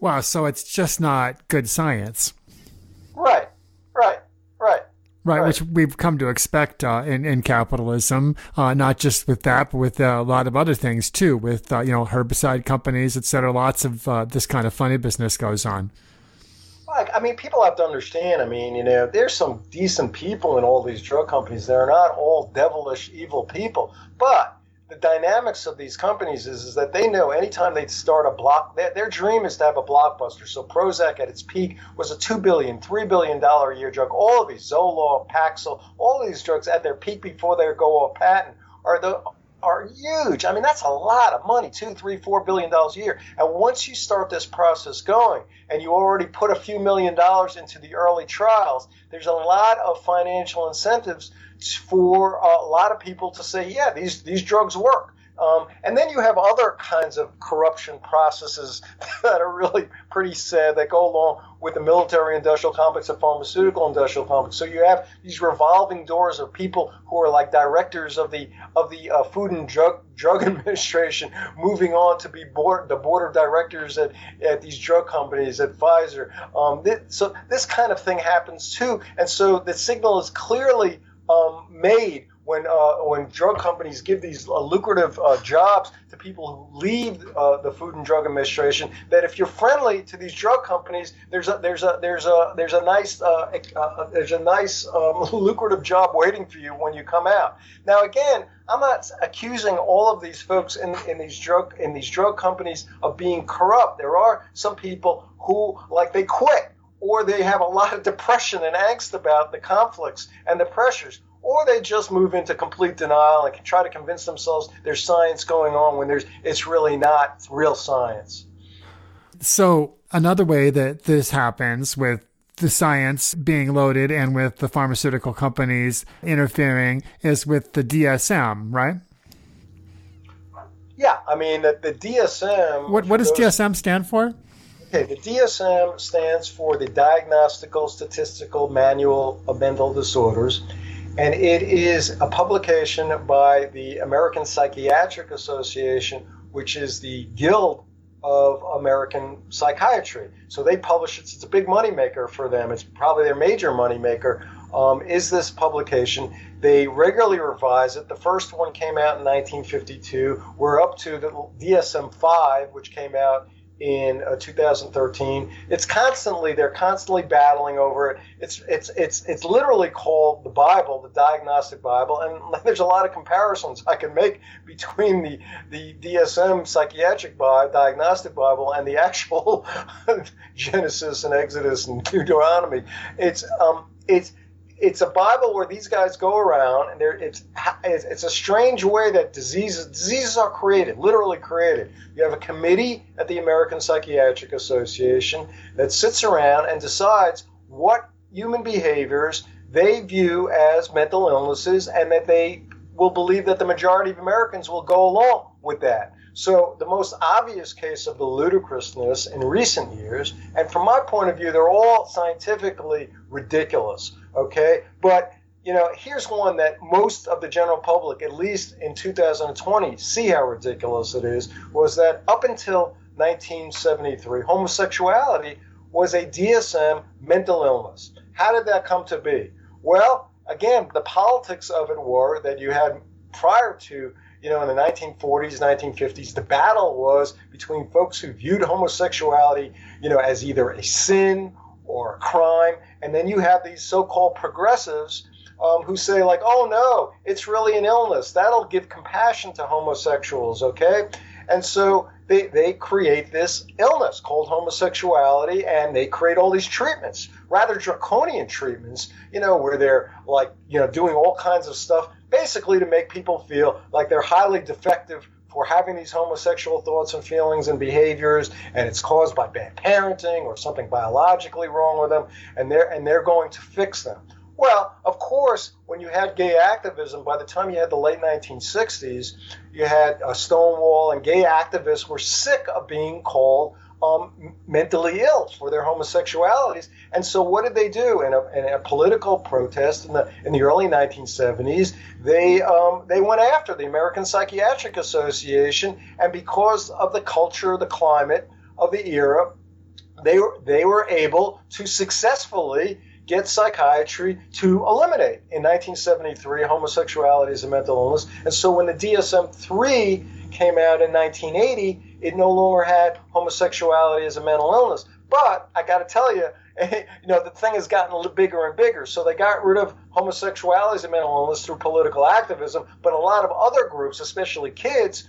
Wow, so it's just not good science. Right. Right. Right. Right, which we've come to expect uh, in in capitalism, uh, not just with that, but with uh, a lot of other things too, with uh, you know herbicide companies, et cetera. Lots of uh, this kind of funny business goes on. Like, I mean, people have to understand. I mean, you know, there's some decent people in all these drug companies. They're not all devilish, evil people, but the dynamics of these companies is, is that they know anytime they start a block, their, their dream is to have a blockbuster. So Prozac at its peak was a $2 billion, $3 billion a year drug. All of these, Zoloft, Paxil, all of these drugs at their peak before they go off patent are the are huge. I mean, that's a lot of money, two, three, four billion dollars a year. And once you start this process going and you already put a few million dollars into the early trials, there's a lot of financial incentives for a lot of people to say, yeah, these, these drugs work. Um, and then you have other kinds of corruption processes [LAUGHS] that are really pretty sad that go along with the military industrial complex, the pharmaceutical industrial complex. So you have these revolving doors of people who are like directors of the of the uh, Food and Drug Drug [LAUGHS] Administration, moving on to be board, the board of directors at, at these drug companies at Pfizer. Um, this, so this kind of thing happens too, and so the signal is clearly um, made when uh, when drug companies give these uh, lucrative uh, jobs to people who leave uh, the Food and Drug Administration, that if you're friendly to these drug companies, there's a there's a there's a there's a nice uh, uh, there's a nice um, [LAUGHS] lucrative job waiting for you when you come out. Now again, I'm not accusing all of these folks in, in these drug in these drug companies of being corrupt. There are some people who like they quit or they have a lot of depression and angst about the conflicts and the pressures or they just move into complete denial and try to convince themselves there's science going on when there's it's really not real science. So another way that this happens with the science being loaded and with the pharmaceutical companies interfering is with the DSM, right? Yeah, I mean the, the DSM. What what does DSM stand for? Okay, the DSM stands for the Diagnostical Statistical Manual of Mental Disorders, and it is a publication by the American Psychiatric Association, which is the guild of American psychiatry. So they publish it. It's a big moneymaker for them. It's probably their major moneymaker. Um, is this publication? They regularly revise it. The first one came out in 1952. We're up to the DSM 5, which came out in uh, 2013. It's constantly they're constantly battling over it. It's it's it's it's literally called the Bible, the Diagnostic Bible, and [LAUGHS] there's a lot of comparisons I can make between the the DSM Psychiatric Bible, Diagnostic Bible and the actual [LAUGHS] Genesis and Exodus and Deuteronomy. It's um it's it's a Bible where these guys go around, and it's it's a strange way that diseases diseases are created, literally created. You have a committee at the American Psychiatric Association that sits around and decides what human behaviors they view as mental illnesses, and that they will believe that the majority of Americans will go along with that. So the most obvious case of the ludicrousness in recent years, and from my point of view, they're all scientifically ridiculous. Okay, but you know, here's one that most of the general public, at least in 2020, see how ridiculous it is. Was that up until 1973, homosexuality was a DSM mental illness. How did that come to be? Well, again, the politics of it were that you had prior to you know, in the 1940s, 1950s, the battle was between folks who viewed homosexuality, you know, as either a sin or crime, and then you have these so-called progressives um, who say like, "Oh no, it's really an illness. That'll give compassion to homosexuals." Okay, and so they, they create this illness called homosexuality and they create all these treatments rather draconian treatments you know where they're like you know doing all kinds of stuff basically to make people feel like they're highly defective for having these homosexual thoughts and feelings and behaviors and it's caused by bad parenting or something biologically wrong with them and they're and they're going to fix them. Well of course when you had gay activism by the time you had the late 1960s you had uh, stonewall and gay activists were sick of being called um, mentally ill for their homosexualities. And so, what did they do in a, in a political protest in the in the early 1970s? They um, they went after the American Psychiatric Association, and because of the culture, the climate of the era, they were they were able to successfully get psychiatry to eliminate in 1973 homosexuality as a mental illness. And so, when the DSM 3 came out in 1980 it no longer had homosexuality as a mental illness. But I got to tell you, [LAUGHS] you know, the thing has gotten a little bigger and bigger. So they got rid of homosexuality as a mental illness through political activism. But a lot of other groups, especially kids,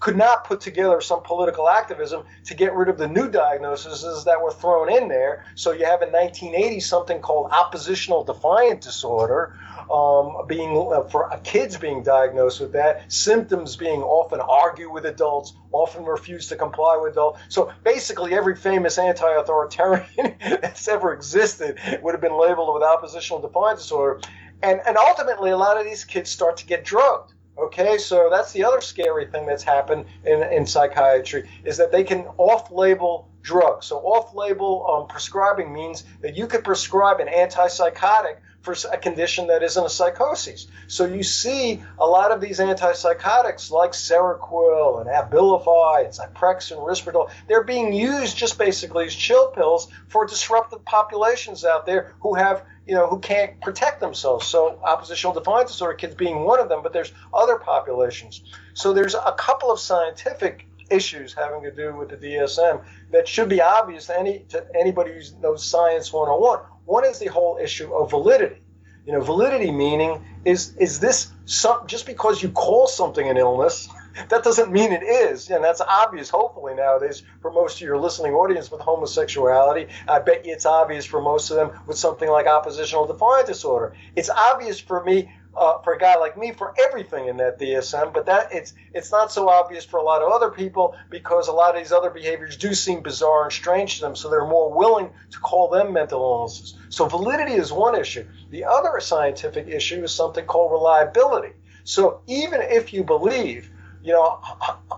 could not put together some political activism to get rid of the new diagnoses that were thrown in there. So you have in 1980 something called oppositional defiant disorder, um, being uh, for kids being diagnosed with that, symptoms being often argue with adults, often refuse to comply with adults. So basically, every famous anti-authoritarian [LAUGHS] that's ever existed would have been labeled with oppositional defiant disorder, and and ultimately, a lot of these kids start to get drugged. Okay, so that's the other scary thing that's happened in, in psychiatry is that they can off-label drugs. So off-label um, prescribing means that you could prescribe an antipsychotic for a condition that isn't a psychosis. So you see a lot of these antipsychotics like Seroquel and Abilify and Zyprexa and Risperdal, they're being used just basically as chill pills for disruptive populations out there who have you know, who can't protect themselves. So oppositional defiant disorder kids being one of them, but there's other populations. So there's a couple of scientific issues having to do with the DSM that should be obvious to any to anybody who knows science 101. One is the whole issue of validity. You know, validity meaning is is this some, just because you call something an illness that doesn't mean it is, and that's obvious. Hopefully nowadays for most of your listening audience with homosexuality, I bet you it's obvious for most of them with something like oppositional defiant disorder. It's obvious for me uh, for a guy like me for everything in that DSM, but that it's it's not so obvious for a lot of other people because a lot of these other behaviors do seem bizarre and strange to them, so they're more willing to call them mental illnesses. So validity is one issue. The other scientific issue is something called reliability. So even if you believe you know,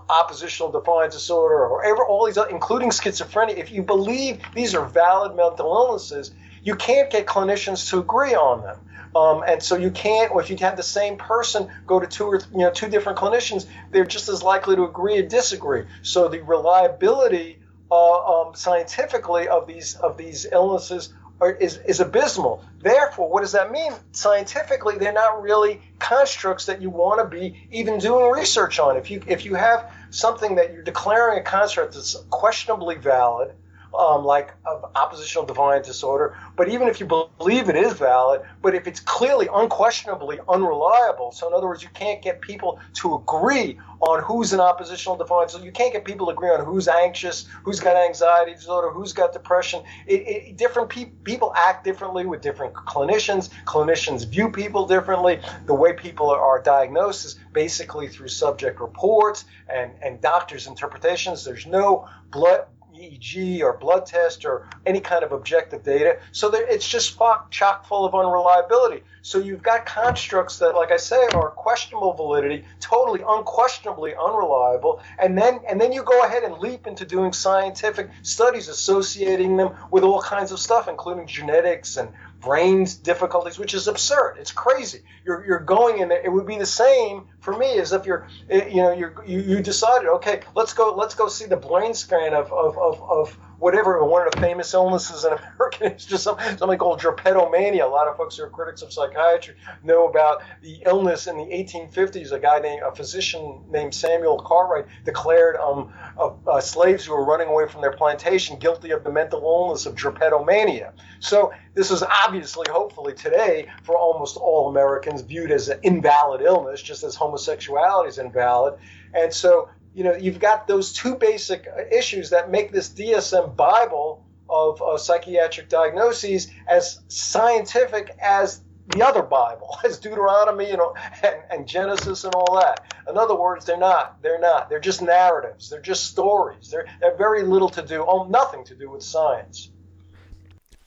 oppositional defiant disorder, or ever, all these, including schizophrenia, if you believe these are valid mental illnesses, you can't get clinicians to agree on them. Um, and so you can't, or if you have the same person go to two or you know two different clinicians, they're just as likely to agree or disagree. So the reliability uh, um, scientifically of these of these illnesses are, is is abysmal. Therefore, what does that mean? Scientifically, they're not really constructs that you want to be even doing research on. If you if you have something that you're declaring a construct that's questionably valid um, like of oppositional defiant disorder. But even if you believe it is valid, but if it's clearly unquestionably unreliable, so in other words, you can't get people to agree on who's an oppositional defiant, so you can't get people to agree on who's anxious, who's got anxiety disorder, who's got depression. It, it, different pe- people act differently with different clinicians. Clinicians view people differently. The way people are, diagnosed is basically through subject reports and, and doctors' interpretations. There's no blood EEG or blood test or any kind of objective data. So it's just chock full of unreliability. So you've got constructs that, like I say, are questionable validity, totally unquestionably unreliable, and then and then you go ahead and leap into doing scientific studies associating them with all kinds of stuff, including genetics and brains difficulties, which is absurd. It's crazy. You're, you're going in there. It would be the same for me as if you're, eh, you know, you're, you, you decided, okay, let's go, let's go see the brain scan of, of, of, of whatever, one of the famous illnesses in [LAUGHS] America is just something called drapetomania. A lot of folks who are critics of psychiatry know about the illness in the 1850s. A guy named, a physician named Samuel Cartwright declared um, uh, slaves who were running away from their plantation guilty of the mental illness of drapetomania. So this is obviously, hopefully today, for almost all Americans, viewed as an invalid illness, just as homosexuality is invalid. And so you know, you've got those two basic issues that make this DSM Bible of uh, psychiatric diagnoses as scientific as the other Bible, [LAUGHS] as Deuteronomy you know, and, and Genesis and all that. In other words, they're not. They're not. They're just narratives. They're just stories. They're, they're very little to do, oh, nothing to do with science.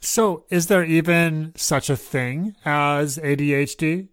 So, is there even such a thing as ADHD?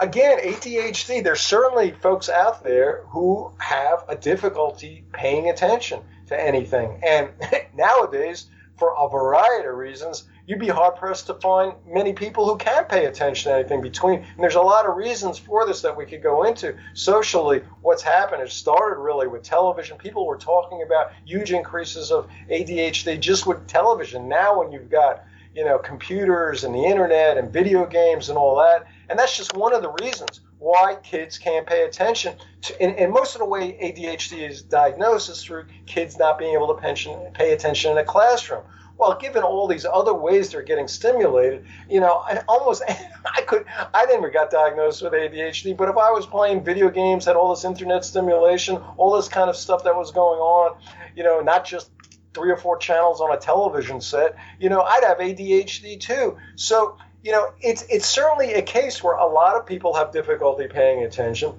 Again, ADHD, there's certainly folks out there who have a difficulty paying attention to anything. And [LAUGHS] nowadays, for a variety of reasons, you'd be hard pressed to find many people who can pay attention to anything between. And there's a lot of reasons for this that we could go into. Socially, what's happened, it started really with television. People were talking about huge increases of ADHD just with television. Now, when you've got you know computers and the internet and video games and all that, and that's just one of the reasons why kids can't pay attention. To, and, and, most of the way ADHD is diagnosed is through kids not being able to pension, pay attention in a classroom. Well, given all these other ways they're getting stimulated, you know, I almost [LAUGHS] I could I never got diagnosed with ADHD, but if I was playing video games, had all this internet stimulation, all this kind of stuff that was going on, you know, not just three or four channels on a television set, you know, I'd have ADHD too. So you know, it's it's certainly a case where a lot of people have difficulty paying attention.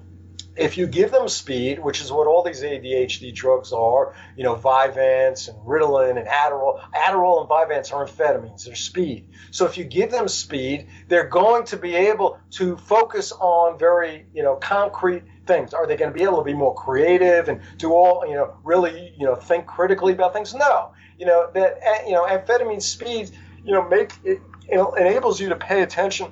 If you give them speed, which is what all these ADHD drugs are, you know, Vyvanse and Ritalin and Adderall. Adderall and Vyvanse are amphetamines, they're speed. So if you give them speed, they're going to be able to focus on very, you know, concrete things. Are they going to be able to be more creative and do all, you know, really, you know, think critically about things? No. You know, that, you know, amphetamine speed, you know, make it, enables you to pay attention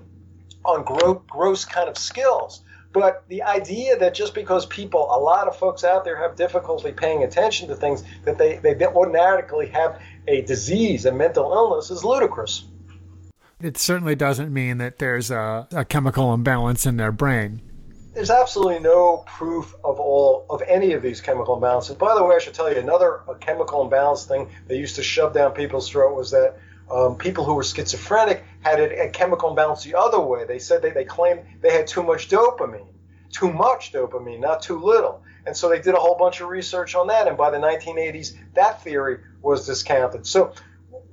on gross, gross kind of skills. But the idea that just because people, a lot of folks out there have difficulty paying attention to things, that they, they ordinarily have a disease, a mental illness, is ludicrous. It certainly doesn't mean that there's a, a chemical imbalance in their brain. There's absolutely no proof of all of any of these chemical imbalances. By the way, I should tell you another chemical imbalance thing they used to shove down people's throat was that um, people who were schizophrenic had a, a, chemical imbalance the other way. They said they, they claimed they had too much dopamine, too much dopamine, not too little. And so they did a whole bunch of research on that. And by the 1980s, that theory was discounted. So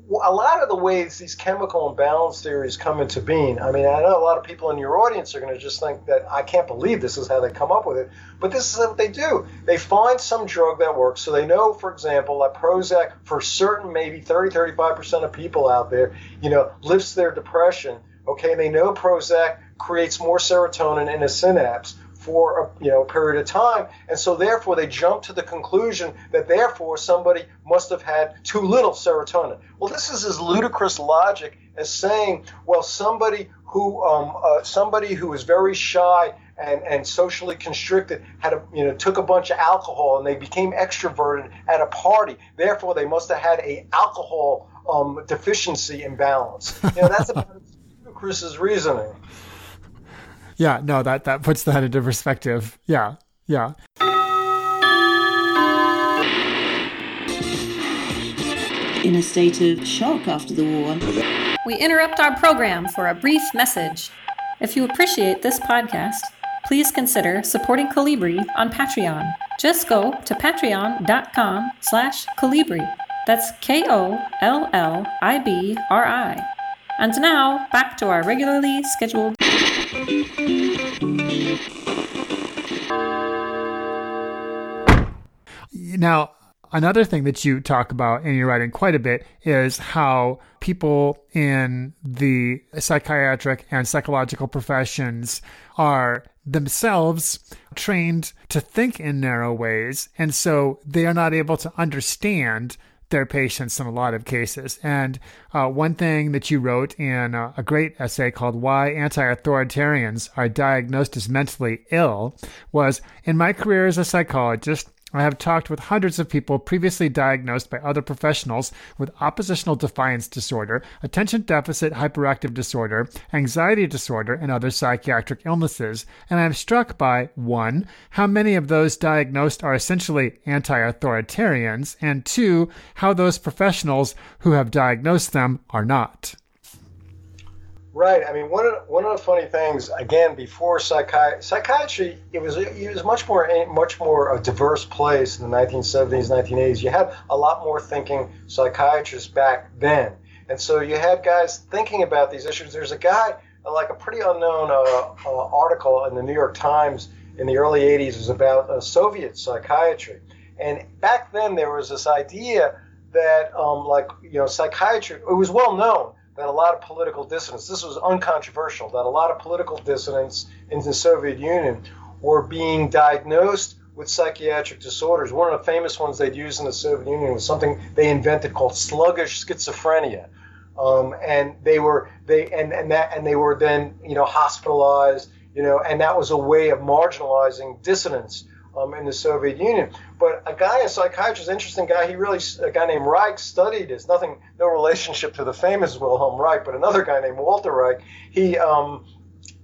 a lot of the ways these chemical imbalance theories come into being, I mean, I know a lot of people in your audience are going to just think that I can't believe this is how they come up with it, but this is what they do. They find some drug that works. So they know, for example, that Prozac, for certain maybe 30, 35% of people out there, you know, lifts their depression. Okay, they know Prozac creates more serotonin in a synapse for a you know period of time, and so therefore they jump to the conclusion that therefore somebody must have had too little serotonin. Well, this is as ludicrous logic as saying, well, somebody who um, uh, somebody who is very shy and, and socially constricted had a, you know took a bunch of alcohol and they became extroverted at a party. Therefore, they must have had a alcohol um, deficiency imbalance. You know that's about Chris's [LAUGHS] reasoning. Yeah, no, that that puts that into perspective. Yeah, yeah. In a state of shock after the war. We interrupt our program for a brief message. If you appreciate this podcast, please consider supporting Kollibri on Patreon. Just go to patreon.com slash Kollibri. That's K-O-L-L-I-B-R-I. And now, back to our regularly scheduled... Now, another thing that you talk about in your writing quite a bit is how people in the psychiatric and psychological professions are themselves trained to think in narrow ways, and so they are not able to understand their patients in a lot of cases. And uh, one thing that you wrote in uh, a great essay called Why Anti Authoritarians Are Diagnosed as Mentally Ill was In my career as a psychologist, I have talked with hundreds of people previously diagnosed by other professionals with oppositional defiance disorder, attention deficit hyperactive disorder, anxiety disorder, and other psychiatric illnesses, and I am struck by 1. how many of those diagnosed are essentially anti authoritarians, and 2. how those professionals who have diagnosed them are not. Right. I mean, one of the, one of the funny things again before psychi- psychiatry, it was it was much more much more a diverse place in the 1970s, 1980s. You had a lot more thinking psychiatrists back then, and so you had guys thinking about these issues. There's a guy like a pretty unknown uh, uh, article in the New York Times in the early 80s was about uh, Soviet psychiatry, and back then there was this idea that um, like you know psychiatry it was well known that a lot of political dissidents, this was uncontroversial, that a lot of political dissidents in the Soviet Union were being diagnosed with psychiatric disorders. One of the famous ones they'd used in the Soviet Union was something they invented called sluggish schizophrenia. Um, and they were they and, and that and they were then you know hospitalized you know and that was a way of marginalizing dissidents um, in the Soviet Union. But a guy, a psychiatrist, interesting guy, he really, a guy named Reich studied this. Nothing, no relationship to the famous Wilhelm Reich, but another guy named Walter Reich. He, um,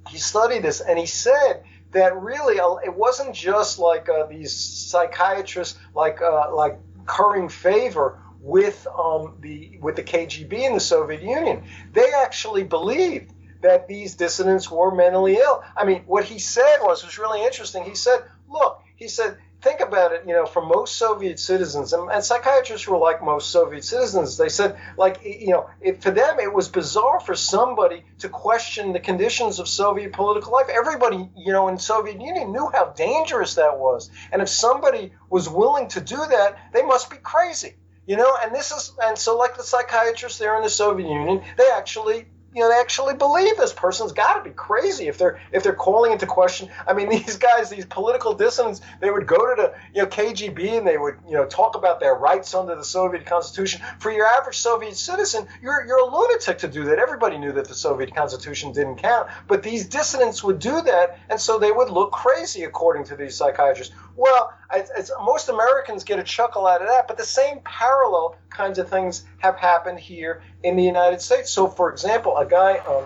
he studied this and he said that really uh, it wasn't just like uh, these psychiatrists like uh, like currying favor with um, the with the KGB in the Soviet Union. They actually believed that these dissidents were mentally ill. I mean, what he said was was really interesting. He said, "Look, he said, think about it, you know, for most Soviet citizens, and, and, psychiatrists were like most Soviet citizens. They said, like, you know, it, for them, it was bizarre for somebody to question the conditions of Soviet political life. Everybody, you know, in Soviet Union knew how dangerous that was. And if somebody was willing to do that, they must be crazy. You know, and this is, and so like the psychiatrists there in the Soviet Union, they actually you know they actually believe this person's got to be crazy if they're if they're calling into question. I mean [LAUGHS] these guys these political dissidents they would go to the you know kgb and they would you know talk about their rights under the soviet constitution. For your average soviet citizen you're you're a lunatic to do that. Everybody knew that the soviet constitution didn't count. But these dissidents would do that and so they would look crazy according to these psychiatrists. Well it's, it's, most americans get a chuckle out of that but the same parallel kinds of things have happened here in the United States. So, for example, a guy, um,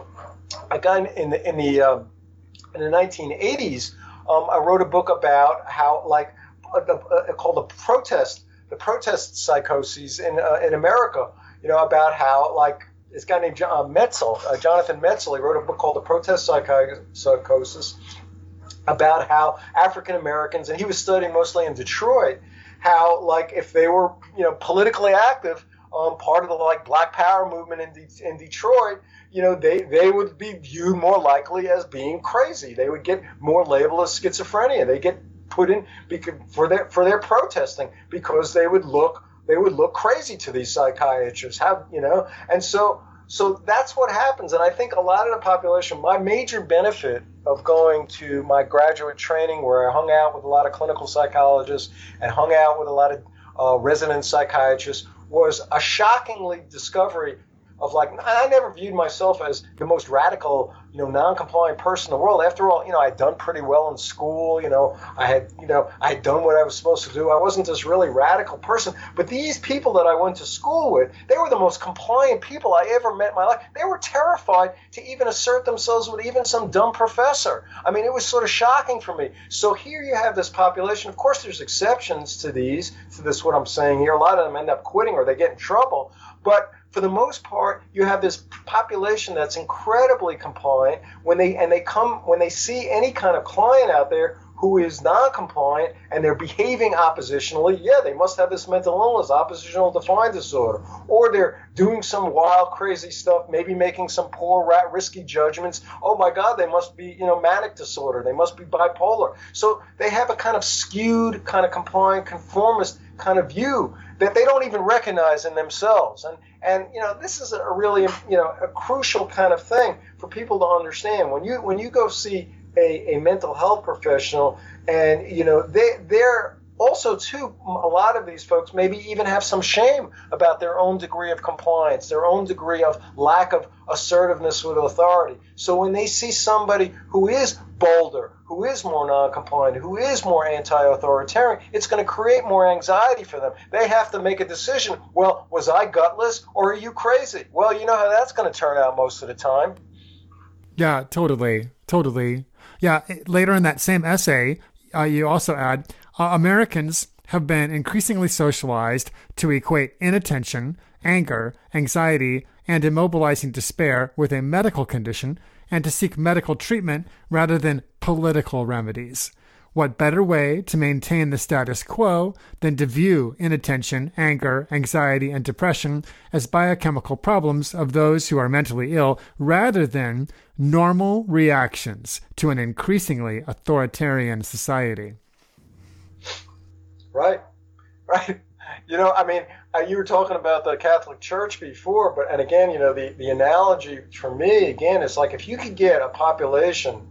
a guy in the in the uh, in the 1980s, um, I wrote a book about how like uh, uh, called the protest the protest psychoses in uh, in America. You know about how like this guy named John, uh, Metzl, uh, Jonathan Metzl, he wrote a book called The Protest Psychosis about how African Americans, and he was studying mostly in Detroit, how like if they were you know politically active, um, part of the like Black Power movement in, De- in Detroit, you know they they would be viewed more likely as being crazy. They would get more labeled as schizophrenia. They get put in because, for their for their protesting because they would look they would look crazy to these psychiatrists. Have you know? And so so that's what happens. And I think a lot of the population. My major benefit of going to my graduate training where I hung out with a lot of clinical psychologists and hung out with a lot of uh, resident psychiatrists was a shockingly discovery of like I never viewed myself as the most radical, you know, non-compliant person in the world. After all, you know, I'd done pretty well in school. You know, I had, you know, I had done what I was supposed to do. I wasn't this really radical person. But these people that I went to school with, they were the most compliant people I ever met in my life. They were terrified to even assert themselves with even some dumb professor. I mean, it was sort of shocking for me. So here you have this population. Of course, there's exceptions to these. To this, what I'm saying here. A lot of them end up quitting or they get in trouble. But for the most part, you have this population that's incredibly compliant. When they and they come when they see any kind of client out there who is non-compliant and they're behaving oppositionally, yeah, they must have this mental illness, oppositional defiant disorder, or they're doing some wild, crazy stuff, maybe making some poor, risky judgments. Oh my God, they must be, you know, manic disorder. They must be bipolar. So they have a kind of skewed, kind of compliant, conformist kind of view that they don't even recognize in themselves. And and you know this is a really you know a crucial kind of thing for people to understand when you when you go see a, a mental health professional and you know they they're also too a lot of these folks maybe even have some shame about their own degree of compliance their own degree of lack of assertiveness with authority. So when they see somebody who is bolder who is more non-compliant who is more anti-authoritarian it's going to create more anxiety for them. They have to make a decision well was i gutless or are you crazy? Well you know how that's going to turn out most of the time. Yeah totally totally. Yeah later in that same essay uh, you also add uh, Americans have been increasingly socialized to equate inattention, anger, anxiety, and immobilizing despair with a medical condition and to seek medical treatment rather than political remedies. What better way to maintain the status quo than to view inattention, anger, anxiety, and depression as biochemical problems of those who are mentally ill rather than normal reactions to an increasingly authoritarian society? Right, [LAUGHS] right. You know, I mean, uh, you were talking about the Catholic Church before, but and again, you know, the the analogy for me again is like if you could get a population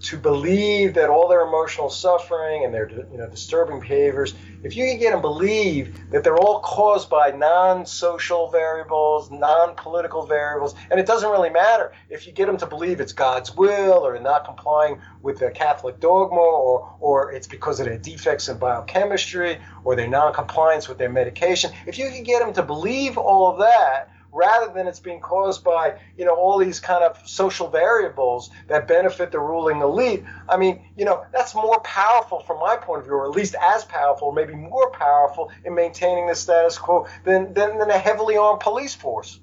to believe that all their emotional suffering and their you know disturbing behaviors if you can get them to believe that they're all caused by non-social variables non-political variables and it doesn't really matter. If you get them to believe it's god's will or not complying with the catholic dogma or or it's because of their defects in biochemistry or their non-compliance with their medication if you can get them to believe all of that rather than it's being caused by you know all these kind of social variables that benefit the ruling elite i mean you know that's more powerful from my point of view or at least as powerful maybe more powerful in maintaining the status quo than, than, than a heavily armed police force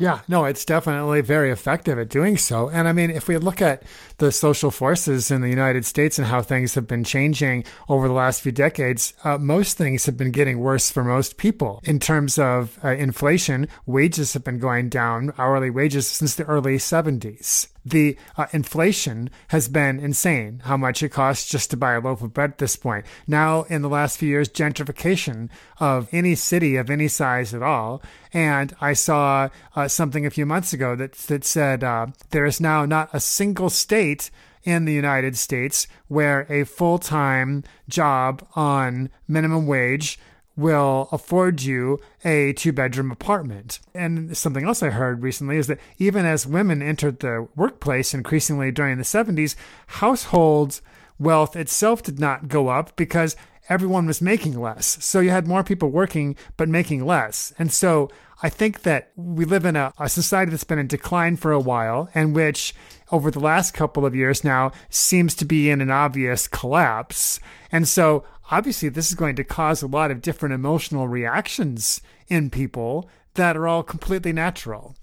yeah, no, it's definitely very effective at doing so. And I mean, if we look at the social forces in the United States and how things have been changing over the last few decades, uh, most things have been getting worse for most people. In terms of uh, inflation, wages have been going down, hourly wages since the early 70s the uh, inflation has been insane how much it costs just to buy a loaf of bread at this point. Now, in the last few years, gentrification of any city of any size at all. And I saw uh, something a few months ago that, that said uh, there is now not a single state in the United States where a full time job on minimum wage will afford you a two bedroom apartment. And something else I heard recently is that even as women entered the workplace increasingly during the 70s, household wealth itself did not go up because everyone was making less. So you had more people working but making less. And so I think that we live in a, a society that's been in decline for a while and which over the last couple of years now seems to be in an obvious collapse. And so obviously this is going to cause a lot of different emotional reactions in people that are all completely natural.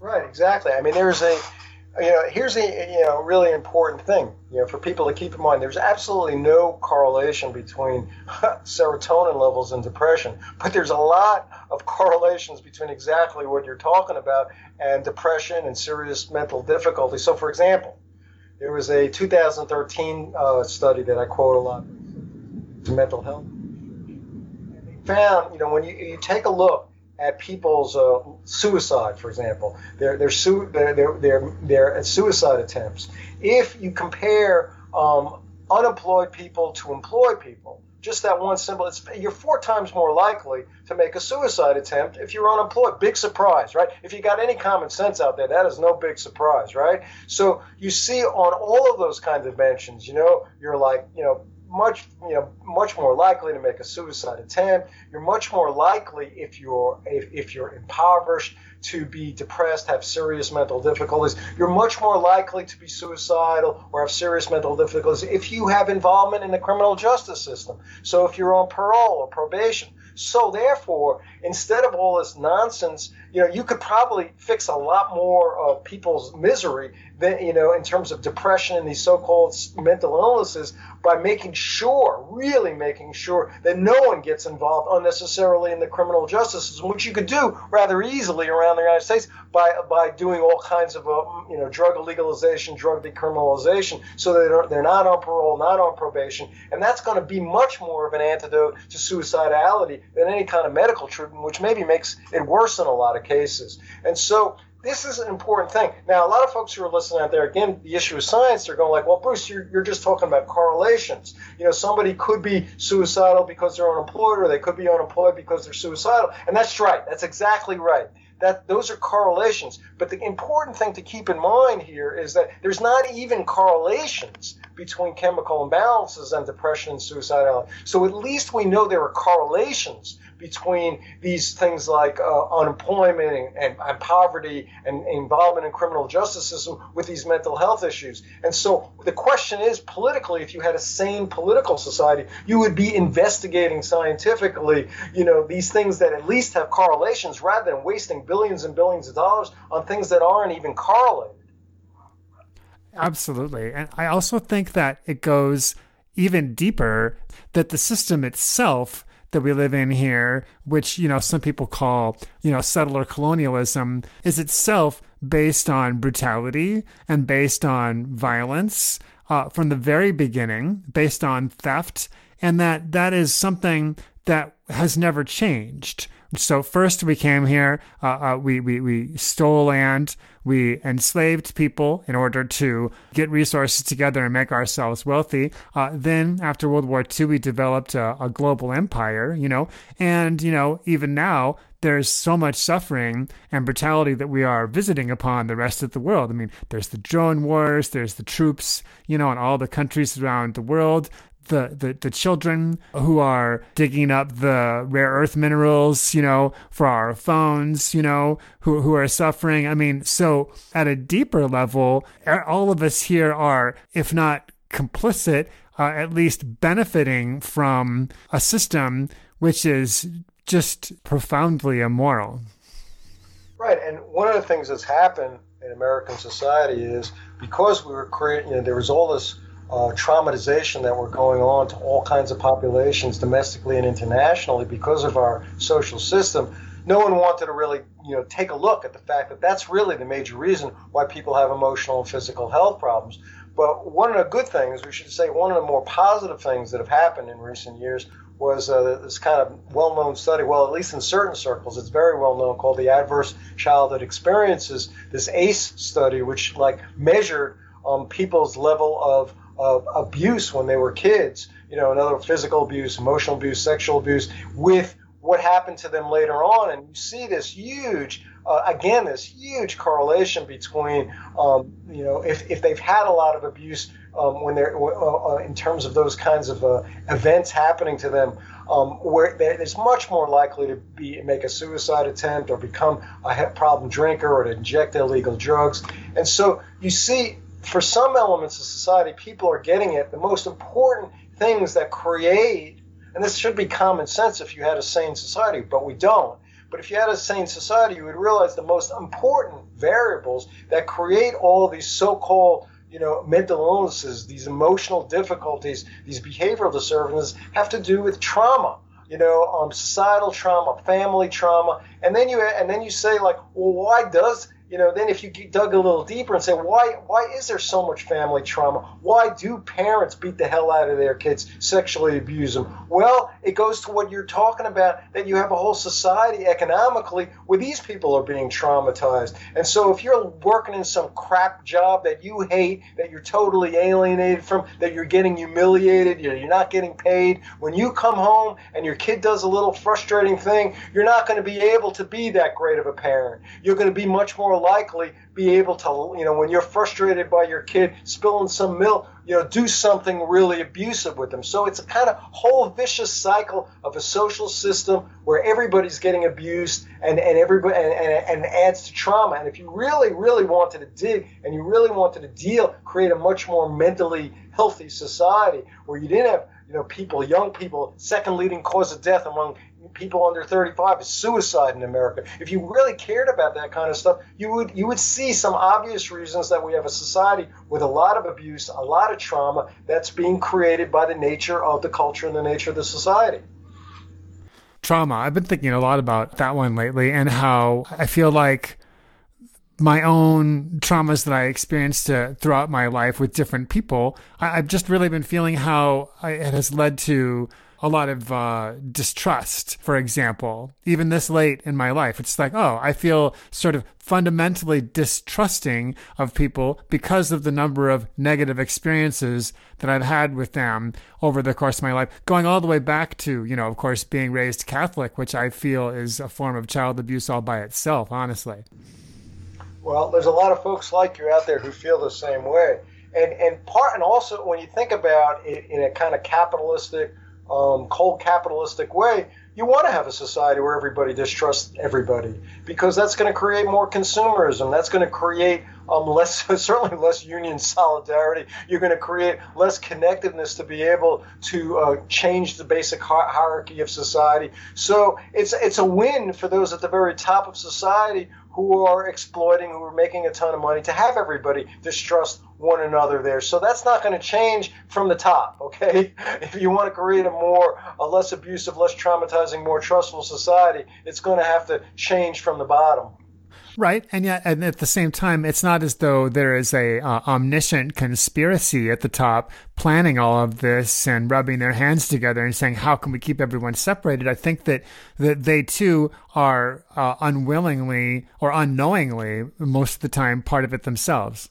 Right, exactly. I mean, there's a, you know, here's a, you know, really important thing, you know, for people to keep in mind. There's absolutely no correlation between serotonin levels and depression, but there's a lot of correlations between exactly what you're talking about and depression and serious mental difficulty. So, for example, there was a 2013 uh, study that I quote a lot to mental health. And they found, you know, when you, you take a look at people's uh, suicide, for example, their their, su- their, their, their, their suicide attempts. If you compare um, unemployed people to employed people, just that one symbol, you're four times more likely to make a suicide attempt if you're unemployed. Big surprise, right? If you got any common sense out there, that is no big surprise, right? So you see on all of those kinds of dimensions, you know, you're like, you know, much you know much more likely to make a suicide attempt. You're much more likely if you're if, if you're impoverished to be depressed, have serious mental difficulties. You're much more likely to be suicidal or have serious mental difficulties if you have involvement in the criminal justice system. So if you're on parole or probation. So therefore, instead of all this nonsense, you know, you could probably fix a lot more of people's misery than, you know, in terms of depression and these so-called mental illnesses by making sure, really making sure that no one gets involved unnecessarily in the criminal justice system, which you could do rather easily around the United States by by doing all kinds of, uh, you know, drug legalization, drug decriminalization, so that they're, they're not on parole, not on probation, and that's going to be much more of an antidote to suicidality than any kind of medical treatment, which maybe makes it worse in a lot of cases. And so this is an important thing. Now, a lot of folks who are listening out there, again, the issue of science, they're going like, well, Bruce, you're, you're just talking about correlations. You know, somebody could be suicidal because they're unemployed, or they could be unemployed because they're suicidal. And that's right. That's exactly right. That those are correlations. But the important thing to keep in mind here is that there's not even correlations between chemical imbalances and depression and suicidality. So at least we know there are correlations between these things like uh, unemployment and, and, and, poverty and involvement in criminal justice system with these mental health issues. And so the question is politically, if you had a sane political society, you would be investigating scientifically, you know, these things that at least have correlations rather than wasting billions and billions of dollars on things that aren't even correlated. Absolutely. And I also think that it goes even deeper that the system itself that we live in here, which, you know, some people call, you know, settler colonialism, is itself based on brutality and based on violence uh, from the very beginning, based on theft, and that that is something that has never changed. So first we came here, uh, uh, we, we, we stole land, we enslaved people in order to get resources together and make ourselves wealthy. Uh, then after World War II, we developed a, a global empire, you know, and, you know, even now, there's so much suffering and brutality that we are visiting upon the rest of the world. I mean, there's the drone wars, there's the troops, you know, in all the countries around the world the, the, the children who are digging up the rare earth minerals, you know, for our phones, you know, who, who are suffering. I mean, so at a deeper level, all of us here are, if not complicit, uh, at least benefiting from a system which is just profoundly immoral. Right. And one of the things that's happened in American society is because we were creating, you know, there was all this uh, traumatization that were going on to all kinds of populations domestically and internationally because of our social system, no one wanted to really you know take a look at the fact that that's really the major reason why people have emotional and physical health problems. But one of the good things, we should say, one of the more positive things that have happened in recent years was uh, this kind of well-known study. Well, at least in certain circles, it's very well known, called the Adverse Childhood Experiences. This ACE study, which like measured um, people's level of of abuse when they were kids, you know, another physical abuse, emotional abuse, sexual abuse, with what happened to them later on. And you see this huge, uh, again, this huge correlation between, um, you know, if, if they've had a lot of abuse um, when they're uh, uh in terms of those kinds of uh, events happening to them, um, where it's much more likely to be make a suicide attempt or become a problem drinker or to inject illegal drugs. And so you see for some elements of society, people are getting it. The most important things that create, and this should be common sense if you had a sane society, but we don't. But if you had a sane society, you would realize the most important variables that create all these so-called you know, mental illnesses, these emotional difficulties, these behavioral disturbances have to do with trauma. You know, um, societal trauma, family trauma, and then you and then you say like, well, why does you know, then if you dug a little deeper and say, why, why is there so much family trauma? Why do parents beat the hell out of their kids, sexually abuse them? Well, it goes to what you're talking about that you have a whole society economically where these people are being traumatized. And so if you're working in some crap job that you hate, that you're totally alienated from, that you're getting humiliated, you're not getting paid, when you come home and your kid does a little frustrating thing, you're not going to be able to be that great of a parent. You're going to be much more likely be able to, you know, when you're frustrated by your kid spilling some milk, you know, do something really abusive with them. So it's a kind of whole vicious cycle of a social system where everybody's getting abused and, and everybody and, and, and adds to trauma. And if you really, really wanted to dig and you really wanted to deal, create a much more mentally healthy society where you didn't have you know, people, young people, second leading cause of death among people under 35 is suicide in America. If you really cared about that kind of stuff, you would you would see some obvious reasons that we have a society with a lot of abuse, a lot of trauma that's being created by the nature of the culture and the nature of the society. Trauma. I've been thinking a lot about that one lately and how I feel like my own traumas that I experienced uh, throughout my life with different people, I, have just really been feeling how I, it has led to a lot of uh, distrust, for example, even this late in my life. It's like, oh, I feel sort of fundamentally distrusting of people because of the number of negative experiences that I've had with them over the course of my life, going all the way back to, you know, of course, being raised Catholic, which I feel is a form of child abuse all by itself, honestly. Well, there's a lot of folks like you out there who feel the same way. And, and part and also when you think about it in a kind of capitalistic um, cold capitalistic way, you want to have a society where everybody distrusts everybody because that's going to create more consumerism. That's going to create um, [LAUGHS] less, certainly less union solidarity. You're going to create less connectedness to be able to uh, change the basic hierarchy of society. So it's it's a win for those at the very top of society who are exploiting, who are making a ton of money, to have everybody distrust one another there. So that's not going to change from the top, okay? [LAUGHS] If you want to create a more, a less abusive, less traumatizing, more trustful society, it's going to have to change from the bottom. Right, and yet, and at the same time, it's not as though there is a uh, omniscient conspiracy at the top planning all of this and rubbing their hands together and saying, "How can we keep everyone separated?" I think that that they too are uh, unwillingly or unknowingly, most of the time, part of it themselves.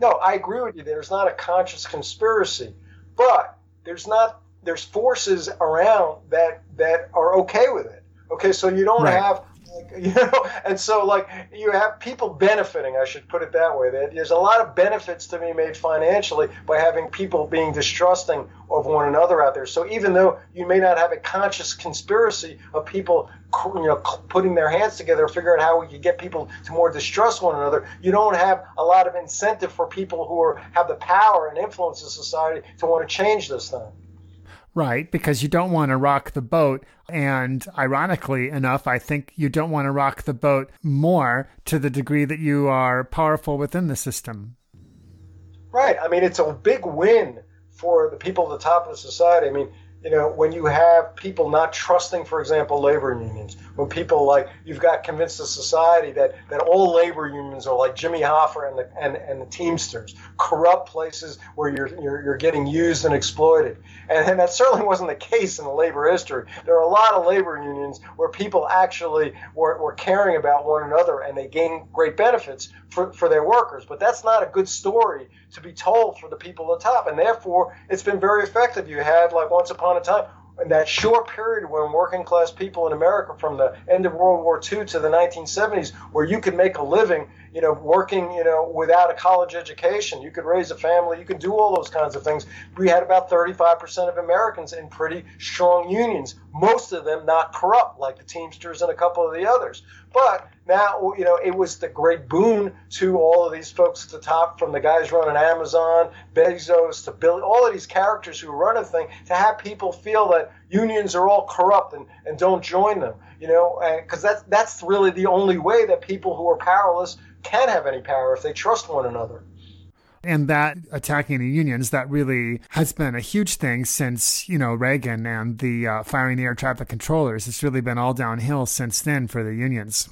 No, I agree with you. There's not a conscious conspiracy, but there's not. There's forces around that that are okay with it. Okay, so you don't right. have [LAUGHS] you know and so like you have people benefiting i should put it that way. There's a lot of benefits to be made financially by having people being distrusting of one another out there. So even though you may not have a conscious conspiracy of people you know putting their hands together to figure out how we can get people to more distrust one another you don't have a lot of incentive for people who are have the power and influence in society to want to change this thing Right, because you don't want to rock the boat. And ironically enough, I think you don't want to rock the boat more to the degree that you are powerful within the system. Right. I mean, it's a big win for the people at the top of society. I mean, you know, when you have people not trusting, for example, labor unions, when people like you've got convinced the society that, that all labor unions are like Jimmy Hoffa and the and, and the Teamsters, corrupt places where you're, you're you're getting used and exploited. And, and that certainly wasn't the case in the labor history. There are a lot of labor unions where people actually were, were caring about one another and they gain great benefits for, for their workers. But that's not a good story to be told for the people at the top. And therefore, it's been very effective. You had, like, once upon a time, in that short period when working class people in America from the end of World War II to the 1970s, where you could make a living, you know, working, you know, without a college education, you could raise a family, you could do all those kinds of things. We had about 35% of Americans in pretty strong unions, most of them not corrupt like the Teamsters and a couple of the others. But now, you know, it was the great boon to all of these folks at the top, from the guys running Amazon, Bezos, to all of these characters who run a thing, to have people feel that unions are all corrupt and, and don't join them, you know, because that's, that's really the only way that people who are powerless can have any power if they trust one another. And that attacking the unions, that really has been a huge thing since, you know, Reagan and the uh, firing the air traffic controllers. It's really been all downhill since then for the unions.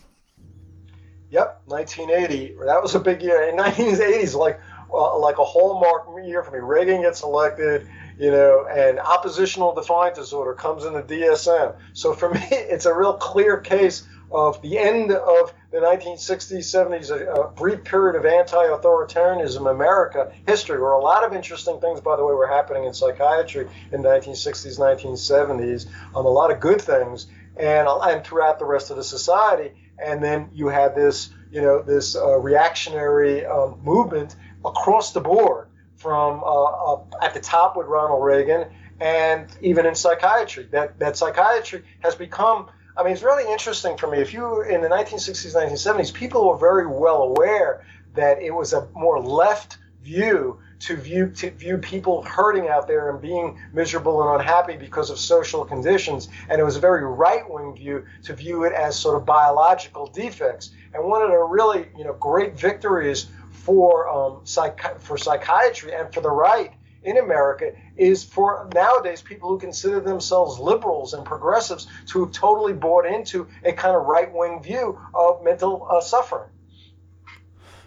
Yep, 1980. That was a big year. In 1980s, like uh, like a hallmark year for me. Reagan gets elected, you know, and oppositional defiant disorder comes in the DSM. So for me, [LAUGHS] it's a real clear case of the end of the 1960s, 70s, a, brief period of anti-authoritarianism in America history, where a lot of interesting things, by the way, were happening in psychiatry in the 1960s, 1970s. Um, a lot of good things, and and throughout the rest of the society. And then you had this, you know, this uh, reactionary um, movement across the board, from uh, uh, at the top with Ronald Reagan, and even in psychiatry. That that psychiatry has become I mean, it's really interesting for me. If you in the 1960s, 1970s, people were very well aware that it was a more left view to view to view people hurting out there and being miserable and unhappy because of social conditions, and it was a very right wing view to view it as sort of biological defects. And one of the really you know great victories for um, psych- for psychiatry and for the right in America is for nowadays people who consider themselves liberals and progressives to have totally bought into a kind of right wing view of mental uh, suffering.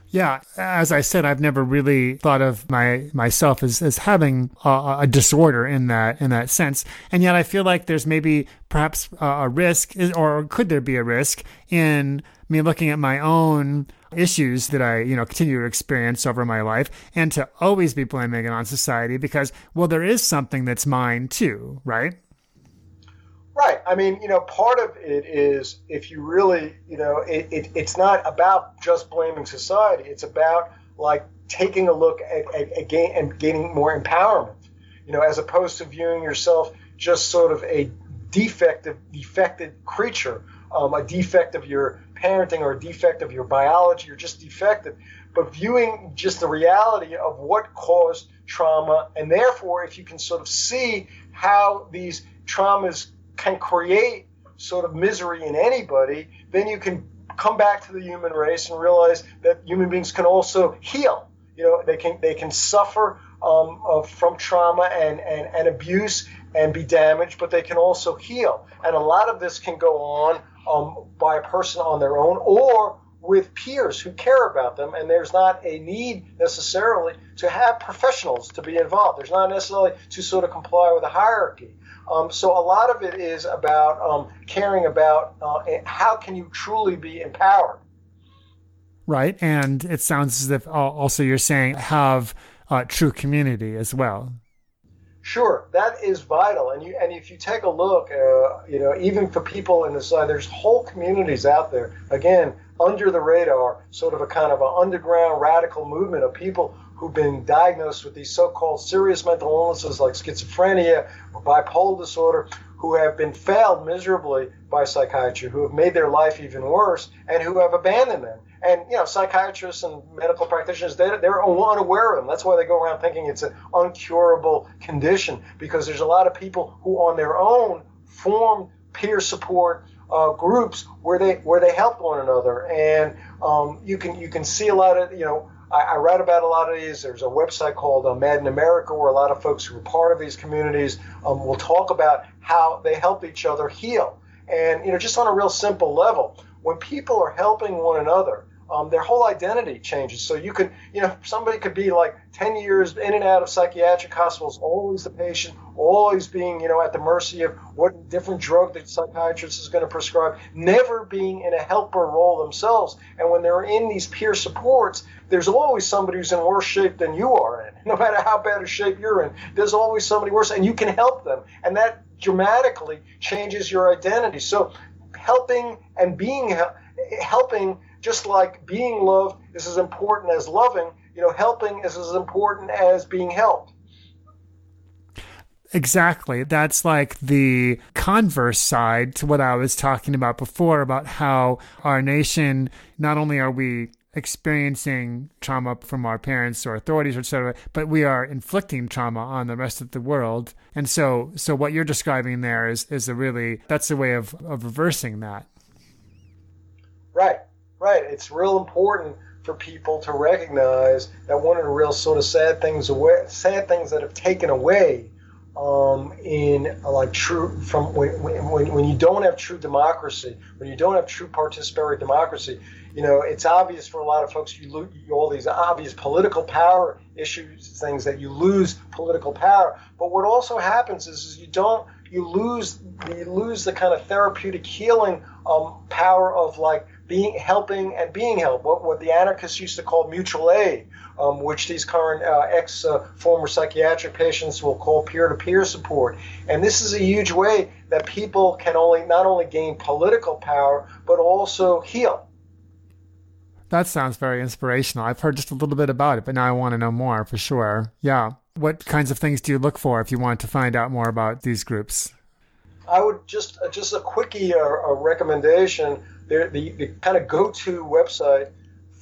Yeah, as I said, I've never really thought of my myself as, as having a, a disorder in that in that sense, and yet I feel like there's maybe perhaps a, a risk, or could there be a risk in me looking at my own issues that I, you know, continue to experience over my life and to always be blaming it on society because, well, there is something that's mine too, right? Right. I mean, you know, part of it is if you really, you know, it, it, it's not about just blaming society. It's about like taking a look at, at, at gain, and gaining more empowerment, you know, as opposed to viewing yourself just sort of a defective, defected creature, um, a defect of your parenting or a defect of your biology, you're just defective. But viewing just the reality of what caused trauma, and therefore, if you can sort of see how these traumas can create sort of misery in anybody, then you can come back to the human race and realize that human beings can also heal. You know, they can they can suffer um, uh, from trauma and, and, and abuse and be damaged, but they can also heal. And a lot of this can go on um, by a person on their own or with peers who care about them, and there's not a need necessarily to have professionals to be involved. There's not necessarily to sort of comply with a hierarchy. Um, so a lot of it is about um, caring about uh, how can you truly be empowered. Right, and it sounds as if also you're saying have uh, true community as well. Sure, that is vital, and you and if you take a look, uh, you know, even for people in the side, there's whole communities out there. Again, under the radar, sort of a kind of an underground radical movement of people who've been diagnosed with these so-called serious mental illnesses like schizophrenia or bipolar disorder, who have been failed miserably by psychiatry, who have made their life even worse, and who have abandoned them. And you know, psychiatrists and medical practitioners, they, they're unaware of them. That's why they go around thinking it's an uncurable condition because there's a lot of people who, on their own, form peer support uh, groups where they where they help one another. And um, you can you can see a lot of you know. I, I write about a lot of these. There's a website called uh, Mad in America where a lot of folks who are part of these communities um, will talk about how they help each other heal. And you know, just on a real simple level, when people are helping one another, um, their whole identity changes. So you could, you know, somebody could be like 10 years in and out of psychiatric hospitals, always the patient, always being, you know, at the mercy of what different drug the psychiatrist is going to prescribe, never being in a helper role themselves. And when they're in these peer supports, there's always somebody who's in worse shape than you are in. [LAUGHS] No matter how bad a shape you're in, there's always somebody worse, and you can help them. And that dramatically changes your identity. So helping and being helping just like being loved is as important as loving, you know, helping is as important as being helped. Exactly. That's like the converse side to what I was talking about before about how our nation, not only are we experiencing trauma from our parents or authorities, or etc., but we are inflicting trauma on the rest of the world. And so, so what you're describing there is, is a really, that's a way of, of reversing that. Right. Right. It's real important for people to recognize that one of the real sort of sad things away, sad things that have taken away um, in like true from when, when, when you don't have true democracy, when you don't have true participatory democracy, you know, it's obvious for a lot of folks you lose all these obvious political power issues, things that you lose political power. But what also happens is, is you don't you lose you lose the kind of therapeutic healing um, power of like being helping and being helped. What what the anarchists used to call mutual aid, um, which these current uh, ex uh, former psychiatric patients will call peer to peer support. And this is a huge way that people can only not only gain political power but also heal. That sounds very inspirational. I've heard just a little bit about it, but now I want to know more for sure. Yeah. What kinds of things do you look for if you want to find out more about these groups? I would just uh, just a quickie uh, a recommendation. The, the, the kind of go-to website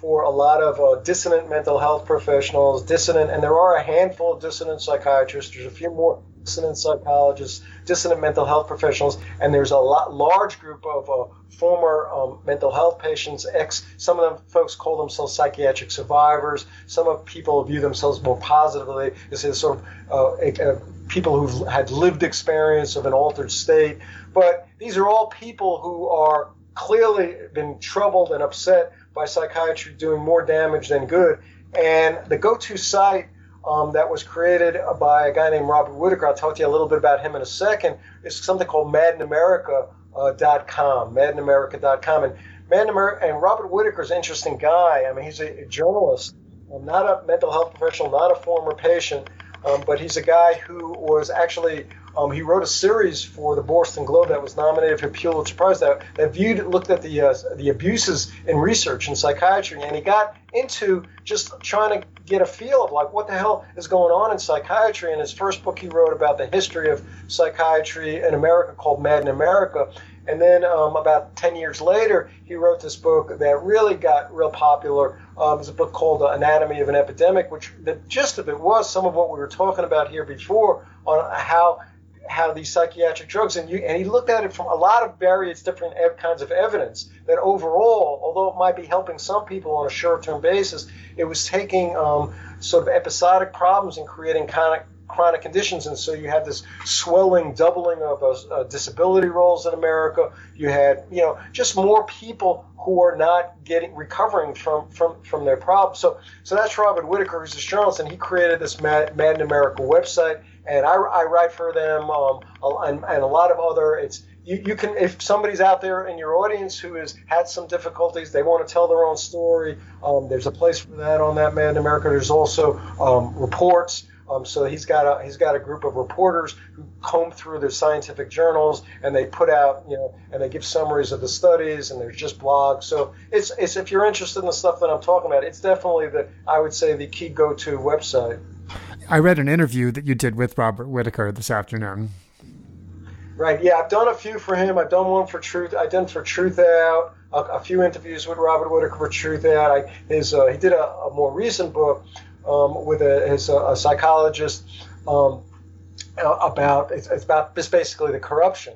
for a lot of uh, dissonant mental health professionals, dissonant, and there are a handful of dissonant psychiatrists. There's a few more dissonant psychologists, dissonant mental health professionals, and there's a lot large group of uh, former um, mental health patients. Ex, some of them folks call themselves psychiatric survivors. Some of people view themselves more positively as sort of uh, a, a, people who've had lived experience of an altered state. But these are all people who are clearly been troubled and upset by psychiatry doing more damage than good. And the go-to site um, that was created by a guy named Robert Whitaker. I'll talk to you a little bit about him in a second. is something called MadinAmerica.com, uh, MadinAmerica.com. And Madden and Robert Whitaker's an interesting guy. I mean, he's a, a journalist, um, not a mental health professional, not a former patient, um, but he's a guy who was actually um, he wrote a series for the Boston Globe that was nominated for Pulitzer Prize that, that viewed looked at the uh, the abuses in research in psychiatry, and he got into just trying to get a feel of like what the hell is going on in psychiatry. And his first book he wrote about the history of psychiatry in America called Mad in America. And then um, about 10 years later, he wrote this book that really got real popular. Um, it's a book called Anatomy of an Epidemic, which the gist of it was some of what we were talking about here before on how how these psychiatric drugs and you and he looked at it from a lot of various different ev- kinds of evidence that overall although it might be helping some people on a short-term basis it was taking um, sort of episodic problems and creating chronic chronic conditions. And so you had this swelling doubling of uh, uh, disability rolls in america. You had you know just more people who are not getting recovering from from from their problems. So so that's robert whitaker who's a journalist and he created this mad, Madden America website and I, I write for them um, and, and, a lot of other. It's you, you can if somebody's out there in your audience who has had some difficulties, they want to tell their own story. Um, there's a place for that on that Mad in America. There's also um, reports. Um, so he's got a he's got a group of reporters who comb through the scientific journals and they put out you know and they give summaries of the studies and there's just blogs. So it's it's if you're interested in the stuff that I'm talking about, it's definitely the I would say the key go-to website. I read an interview that you did with Robert Whitaker this afternoon. Right. Yeah, I've done a few for him. I've done one for Truth. I've done for Truthout. A, a few interviews with Robert Whitaker for Truthout. I, his uh, he did a, a, more recent book um, with a, his uh, a psychologist um, about it's, it's about this basically the corruption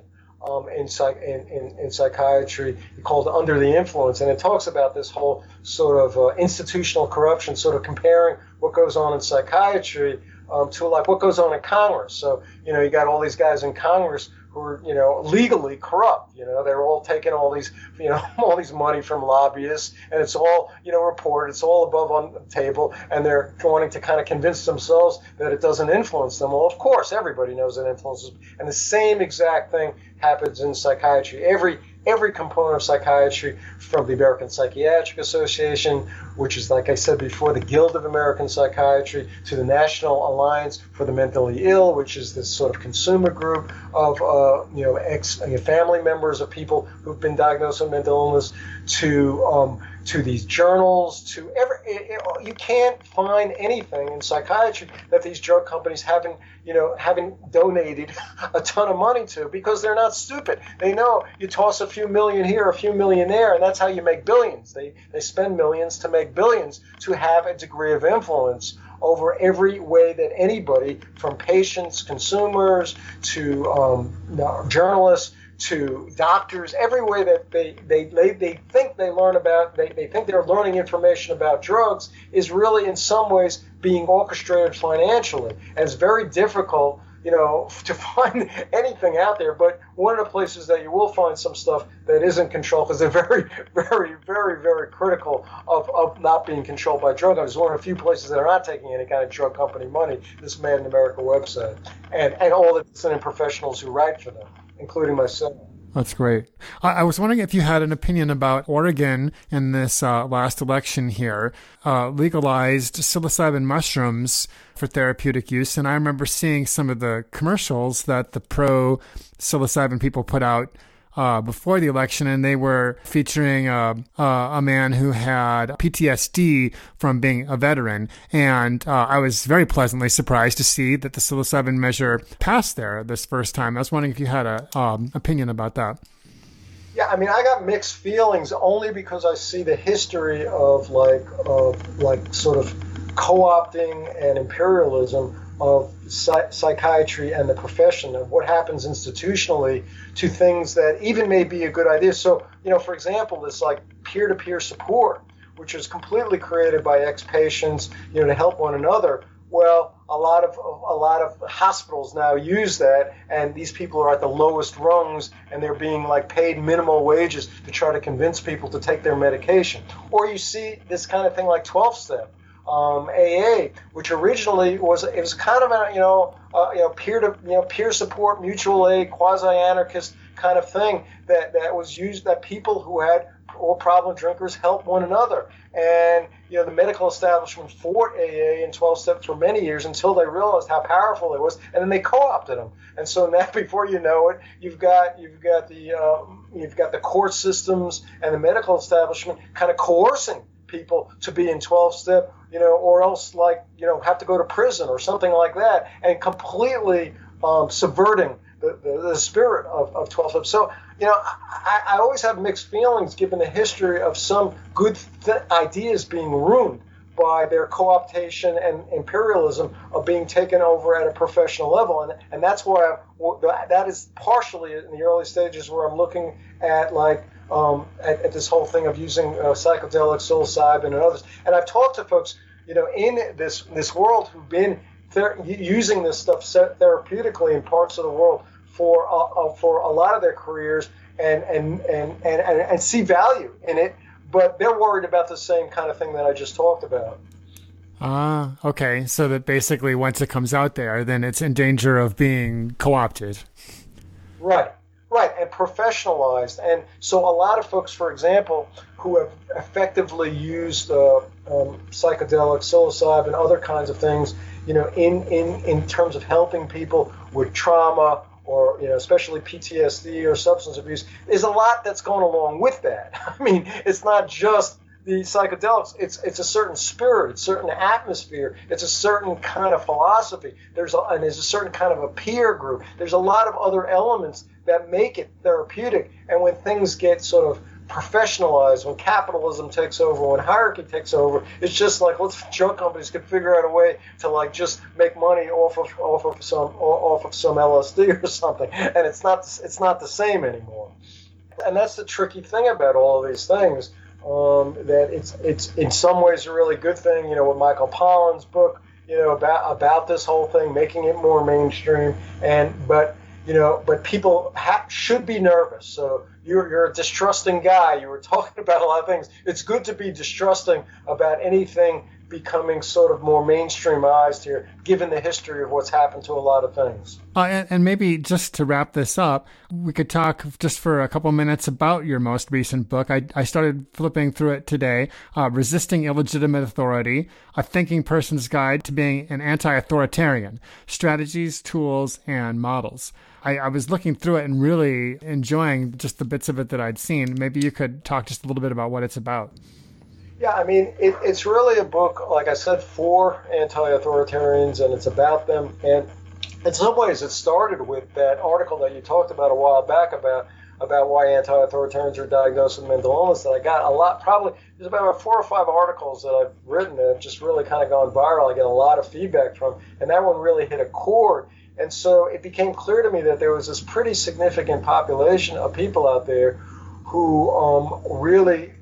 um, in, psych, in, in, in, psychiatry called Under the Influence. And it talks about this whole sort of uh, institutional corruption, sort of comparing what goes on in psychiatry um, to like what goes on in Congress. So, you know, you got all these guys in Congress who are, you know, legally corrupt. You know, they're all taking all these, you know, [LAUGHS] all these money from lobbyists, and it's all, you know, reported. It's all above on the table, and they're wanting to kind of convince themselves that it doesn't influence them. Well, of course, everybody knows it influences, and the same exact thing happens in psychiatry. Every every component of psychiatry, from the American Psychiatric Association, which is, like I said before, the Guild of American Psychiatry, to the National Alliance for the Mentally Ill, which is this sort of consumer group of uh, you know ex you know, family members of people who've been diagnosed with mental illness, to um, to these journals, to every you can't find anything in psychiatry that these drug companies haven't you know haven't donated [LAUGHS] a ton of money to because they're not stupid. They know you toss a few million here, a few million there, and that's how you make billions. They they spend millions to make billions to have a degree of influence over every way that anybody, from patients, consumers, to um, journalists, to doctors, every way that they, they, they, they think they learn about, they, they think they're learning information about drugs is really in some ways being orchestrated financially. And it's very difficult you know, [LAUGHS] to find anything out there. But one of the places that you will find some stuff that isn't controlled, because they're [LAUGHS] very, very, very, very critical of, of not being controlled by drug companies. One of the few places that are not taking any kind of drug company money, this Mad in America website, and, and all the dissident professionals who write for them, including myself. That's great. I, I, was wondering if you had an opinion about Oregon in this uh, last election here, uh, legalized psilocybin mushrooms for therapeutic use. And I remember seeing some of the commercials that the pro psilocybin people put out uh, before the election, and they were featuring a, uh, uh, a man who had PTSD from being a veteran. And uh, I was very pleasantly surprised to see that the psilocybin measure passed there this first time. I was wondering if you had an um, opinion about that. Yeah, I mean, I got mixed feelings only because I see the history of like, of like sort of co-opting and imperialism of psych- psychiatry and the profession of what happens institutionally to things that even may be a good idea. So, you know, for example, this like peer-to-peer support, which is completely created by ex-patients, you know, to help one another. Well, a lot of a lot of hospitals now use that, and these people are at the lowest rungs, and they're being like paid minimal wages to try to convince people to take their medication. Or you see this kind of thing like 12-step um, AA, which originally was it was kind of a you know uh, you know peer to you know peer support, mutual aid, quasi anarchist kind of thing that that was used that people who had or problem drinkers help one another. And you know the medical establishment fought AA and 12 steps for many years until they realized how powerful it was, and then they co-opted them. And so now, [LAUGHS] before you know it, you've got you've got the uh, you've got the court systems and the medical establishment kind of coercing people to be in 12 step you know, or else like, you know, have to go to prison or something like that, and completely um, subverting the, the, the, spirit of, of 12 steps. So, you know, I, I, always have mixed feelings given the history of some good th- ideas being ruined by their co-optation and imperialism of being taken over at a professional level. And, and that's why I, that is partially in the early stages where I'm looking at like um, at, at, this whole thing of using uh, psilocybin, and others. And I've talked to folks, you know, in this this world who've been ther- using this stuff therapeutically in parts of the world for uh, uh, for a lot of their careers, and and, and and and and see value in it, but they're worried about the same kind of thing that I just talked about. Ah, uh, okay. So that basically, once it comes out there, then it's in danger of being co-opted. Right. Right, and professionalized. And so a lot of folks, for example, who have effectively used uh, um, psychedelics, psilocybin, and other kinds of things, you know, in, in, in terms of helping people with trauma or, you know, especially PTSD or substance abuse, there's a lot that's going along with that. [LAUGHS] I mean, it's not just the psychedelics, it's it's a certain spirit, certain atmosphere, it's a certain kind of philosophy. There's a, and there's a certain kind of a peer group. There's a lot of other elements that make it therapeutic. And when things get sort of professionalized, when capitalism takes over, when hierarchy takes over, it's just like let's drug companies can figure out a way to like just make money off of off of some off of some LSD [LAUGHS] or something, and it's not it's not the same anymore. And that's the tricky thing about all of these things um, that it's it's in some ways a really good thing. You know, with Michael Pollan's book, you know about about this whole thing, making it more mainstream, and but you know, but people ha- should be nervous. So you're, you're a distrusting guy. You were [LAUGHS] talking about a lot of things. It's good to be distrusting about anything becoming sort of more mainstreamized here, given the history of what's happened to a lot of things. Uh, and, and, maybe just to wrap this up, we could talk just for a couple minutes about your most recent book. I, I started flipping through it today uh, Resisting Illegitimate Authority A Thinking Person's Guide to Being an Anti Authoritarian Strategies, Tools, and Models. I, I was looking through it and really enjoying just the bits of it that I'd seen. Maybe you could talk just a little bit about what it's about. Yeah, I mean, it, it's really a book, like I said, for anti-authoritarians, and it's about them. And in some ways, it started with that article that you talked about a while back about about why anti-authoritarians are diagnosed with mental illness. That I got a lot, probably there's about four or five articles that I've written that have just really kind of gone viral. I get a lot of feedback from, and that one really hit a chord. And so it became clear to me that there was this pretty significant population of people out there who um, really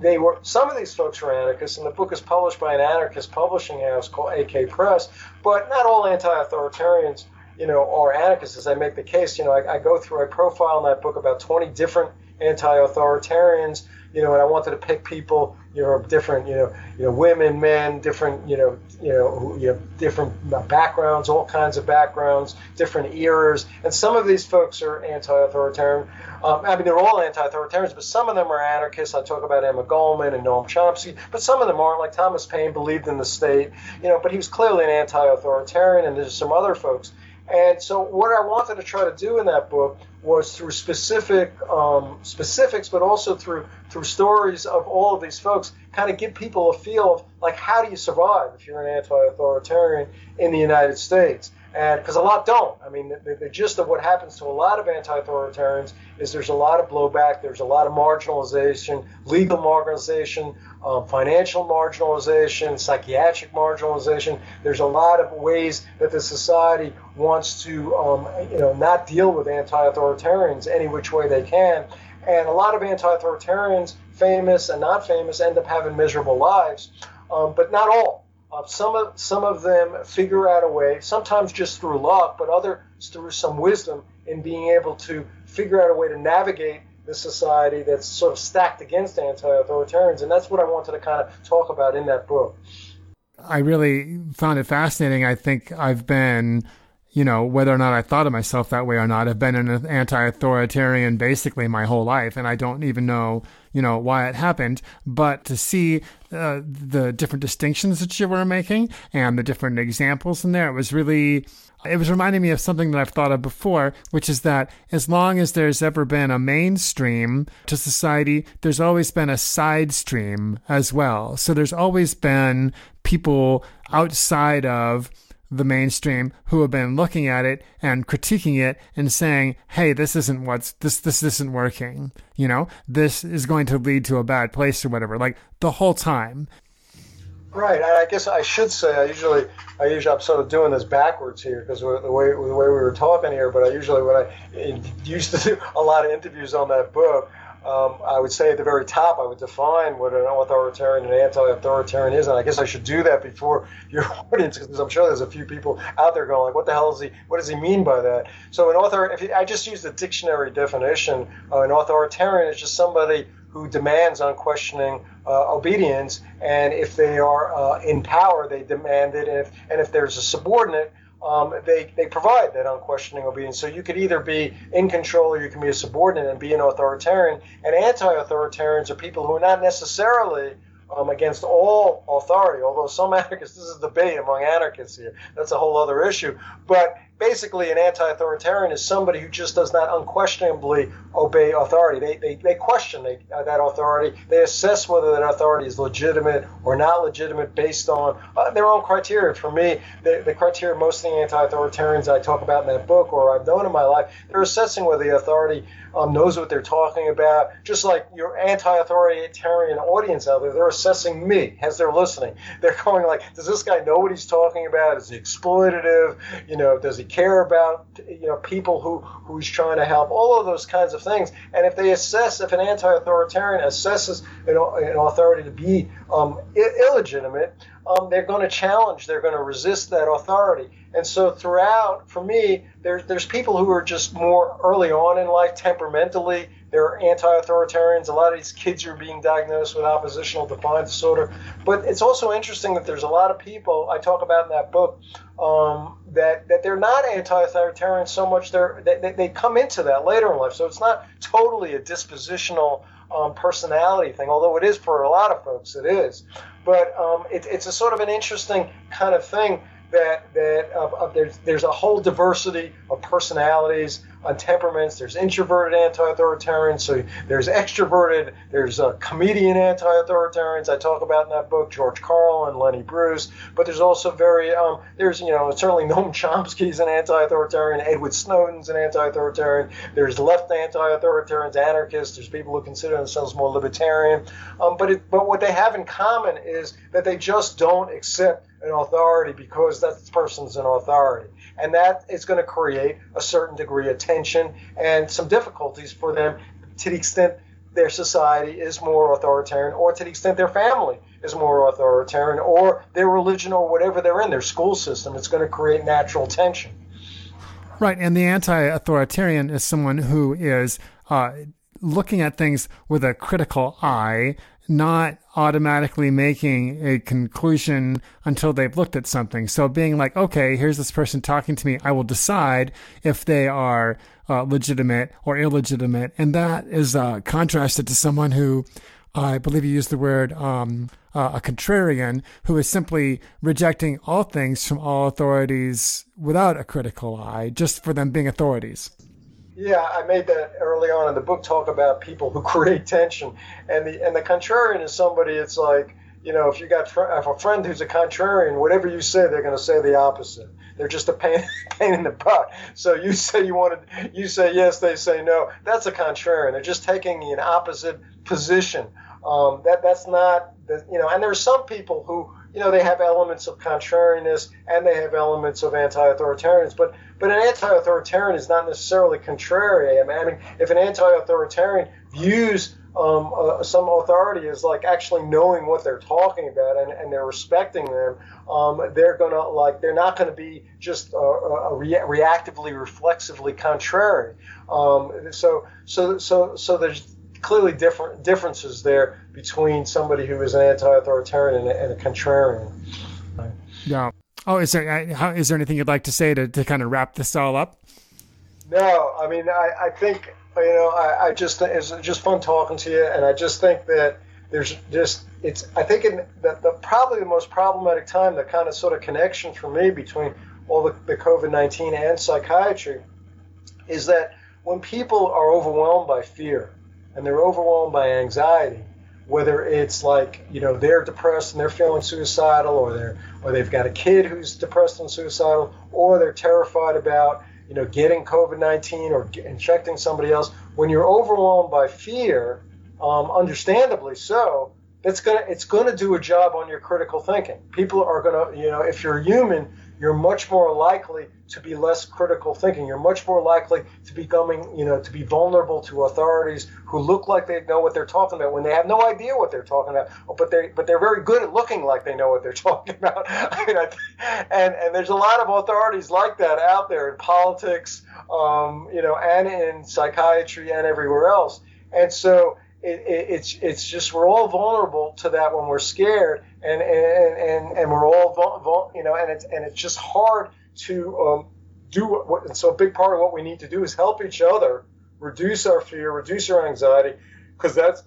they were some of these folks were anarchists, and the book is published by an anarchist publishing house called AK Press. But not all anti-authoritarians, you know, are anarchists. As I make the case, you know, I, I go through, I profile in that book about 20 different anti-authoritarians, you know, and I wanted to pick people, you know, different, you know, you know, women, men, different, you know, you know, you know, different backgrounds, all kinds of backgrounds, different eras, and some of these folks are anti-authoritarian. Um, I mean, they're all anti-authoritarians, but some of them are anarchists. I talk about Emma Goldman and Noam Chomsky, but some of them aren't. Like Thomas Paine believed in the state, you know, but he was clearly an anti-authoritarian, and there's some other folks. And so, what I wanted to try to do in that book was through specific um, specifics, but also through through stories of all of these folks, kind of give people a feel of like how do you survive if you're an anti-authoritarian in the United States and because a lot don't. I mean, the, the, gist of what happens to a lot of anti-authoritarians is there's a lot of blowback, there's a lot of marginalization, legal marginalization, um, financial marginalization, psychiatric marginalization. There's a lot of ways that the society wants to, um, you know, not deal with anti-authoritarians any which way they can. And a lot of anti-authoritarians, famous and not famous, end up having miserable lives, um, but not all. Uh, some of some of them figure out a way, sometimes just through luck, but others through some wisdom in being able to figure out a way to navigate the society that's sort of stacked against anti-authoritarians, and that's what I wanted to kind of talk about in that book. I really found it fascinating. I think I've been you know, whether or not I thought of myself that way or not, I've been an anti-authoritarian basically my whole life, and I don't even know, you know, why it happened. But to see uh, the different distinctions that you were making and the different examples in there, it was really, it was reminding me of something that I've thought of before, which is that as long as there's ever been a mainstream to society, there's always been a side stream as well. So there's always been people outside of the mainstream who have been looking at it and critiquing it and saying, "Hey, this isn't what's this this isn't working. You know, this is going to lead to a bad place or whatever." Like the whole time. Right. I guess I should say I usually I usually I'm sort of doing this backwards here because the way the way we were talking here. But I usually when I used to do a lot of interviews on that book, um, I would say at the very top, I would define what an authoritarian and anti-authoritarian is, and I guess I should do that before [LAUGHS] your audience, because I'm sure there's a few people out there going like, "What the hell is he? What does he mean by that?" So, an author, if you, I just use the dictionary definition, uh, an authoritarian is just somebody who demands unquestioning uh, obedience, and if they are uh, in power, they demand it, and if, and if there's a subordinate um, they, they provide that unquestioning obedience. So you could either be in control or you can be a subordinate and be an authoritarian. And anti authoritarians are people who are not necessarily um, against all authority, although some [LAUGHS] anarchists, this is debate among anarchists here. That's a whole other issue. But basically, an anti authoritarian is somebody who just does not unquestionably obey authority. They, they, they question they, uh, that authority, they assess whether that authority is legitimate or not legitimate based on uh, their own criteria. For me, the, the criteria most of the anti authoritarians I talk about in that book or I've known in my life, they're assessing whether the authority um, knows what they're talking about. Just like your anti-authoritarian audience out there, they're assessing me as they're listening. They're [LAUGHS] going like, does this guy know what he's talking about? Is he exploitative? You know, does he care about you know people who who he's trying to help? All of those kinds of things. And if they assess, if an anti-authoritarian assesses an, an authority to be um, illegitimate, um, they're going to challenge, they're going to resist that authority. And so throughout, for me, there's there's people who are just more early on in life, temperamentally, they're anti-authoritarians. A lot of these kids are being diagnosed with oppositional defiant disorder. But it's also interesting that there's a lot of people I talk about in that book um, that that they're not anti-authoritarian so much. They're they, they come into that later in life. So it's not totally a dispositional um, personality thing, although it is for a lot of folks. It is, but um, it, it's a sort of an interesting kind of thing that that uh, uh, there's there's a whole diversity of personalities on temperaments. There's introverted anti-authoritarians. So there's extroverted. There's a comedian anti-authoritarians. I talk about in that book, George Carlin, and Lenny Bruce. But there's also very um, there's you know certainly [LAUGHS] Noam Chomsky's an anti-authoritarian. Edward Snowden's an anti-authoritarian. There's left anti-authoritarians, anarchists. There's people who consider themselves more libertarian. Um, but it, but what they have in common is that they just don't accept an authority because that person's an authority. And that is going to create a certain degree of tension and some difficulties for them to the extent their society is more authoritarian or to the extent their family is more authoritarian or their religion or whatever they're in, their school system. It's going to create natural tension. Right. And the anti authoritarian is someone who is uh, looking at things with a critical eye, not automatically making a conclusion until they've looked at something. So being like, okay, here's this person talking to me. I will decide if they are uh, legitimate or illegitimate. And that is uh, contrasted to someone who I believe you used the word um, uh, a contrarian who is simply rejecting all things from all authorities without a critical eye, just for them being authorities. Yeah, I made that early on in the book. Talk about people who [LAUGHS] create tension, and the and the contrarian is somebody. It's like you know, if you got if a friend who's a contrarian, whatever you say, they're going to say the opposite. They're just a pain, [LAUGHS] pain in the butt. So you [LAUGHS] say you want to, you say yes, they say no. That's a contrarian. They're just taking an opposite position. Um, that that's not, the, you know. And there are some people who, you know, they have elements of contrariness and they have elements of anti-authoritarians. But but an anti-authoritarian is not necessarily contrary. I mean, if an anti-authoritarian views um, uh, some authority as like actually knowing what they're talking about and, and they're respecting them, um, they're gonna like they're not gonna be just uh, uh, rea- reactively, reflexively contrary. Um, so so so so there's clearly different differences there between somebody who is an anti-authoritarian and a, and a contrarian. Yeah. Oh, is there how, is there anything you'd like to say to, to kind of wrap this all up? No, I mean I, I think you know I, I just it's just fun talking to you, and I just think that there's just it's I think in the, the probably the most problematic time the kind of sort of connection for me between all the, the COVID nineteen and psychiatry is that when people are overwhelmed by fear and they're overwhelmed by anxiety, whether it's like you know they're depressed and they're feeling suicidal, or they're or they've got a kid who's depressed and suicidal, or they're terrified about you know getting COVID-19 or infecting somebody else. When you're overwhelmed by fear, um, understandably so, it's gonna it's gonna do a job on your critical thinking. People are gonna you know if you're human, you're much more likely to be less critical thinking. You're much more likely to becoming, you know, to be vulnerable to authorities who look like they know what they're talking about when they have no idea what they're talking about. But they, but they're very good at looking like they know what they're [LAUGHS] talking about. [LAUGHS] I mean, I, and and there's a lot of authorities like that out there in politics, um, you know, and in psychiatry and everywhere else. And so it, it, it's it's just we're all vulnerable to that when we're scared, and and and, and we're all vul, you know, and it's and it's just hard to um, do what. And so a big part of what we need to do is help each other reduce our fear, reduce our anxiety, because that's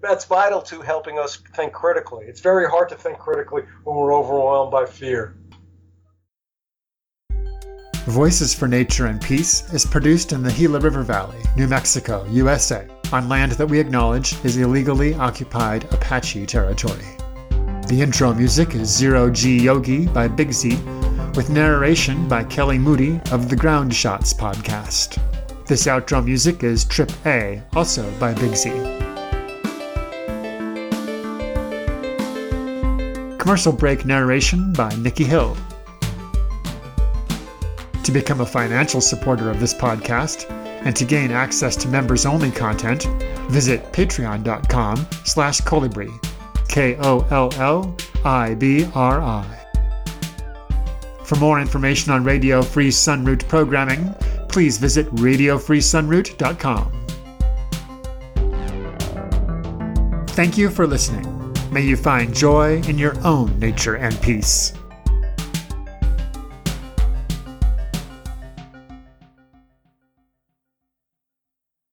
that's vital to helping us think critically. It's very hard to think critically when we're overwhelmed by fear. Voices for Nature and Peace is produced in the Gila River Valley, New Mexico, USA, on land that we acknowledge is illegally occupied Apache territory. The intro music is Zero G Yogi by Big Z, with narration by Kelly Moody of the Ground Shots podcast. This outro music is Trip A, also by Big Z. Commercial break narration by Nikki Hill. To become a financial supporter of this podcast and to gain access to members-only content, visit patreon.com slash kollibri, K-O-L-L-I-B-R-I. For more information on Radio Free Sunroot programming, please visit radiofreesunroot.com. Thank you for listening. May you find joy in your own nature and peace.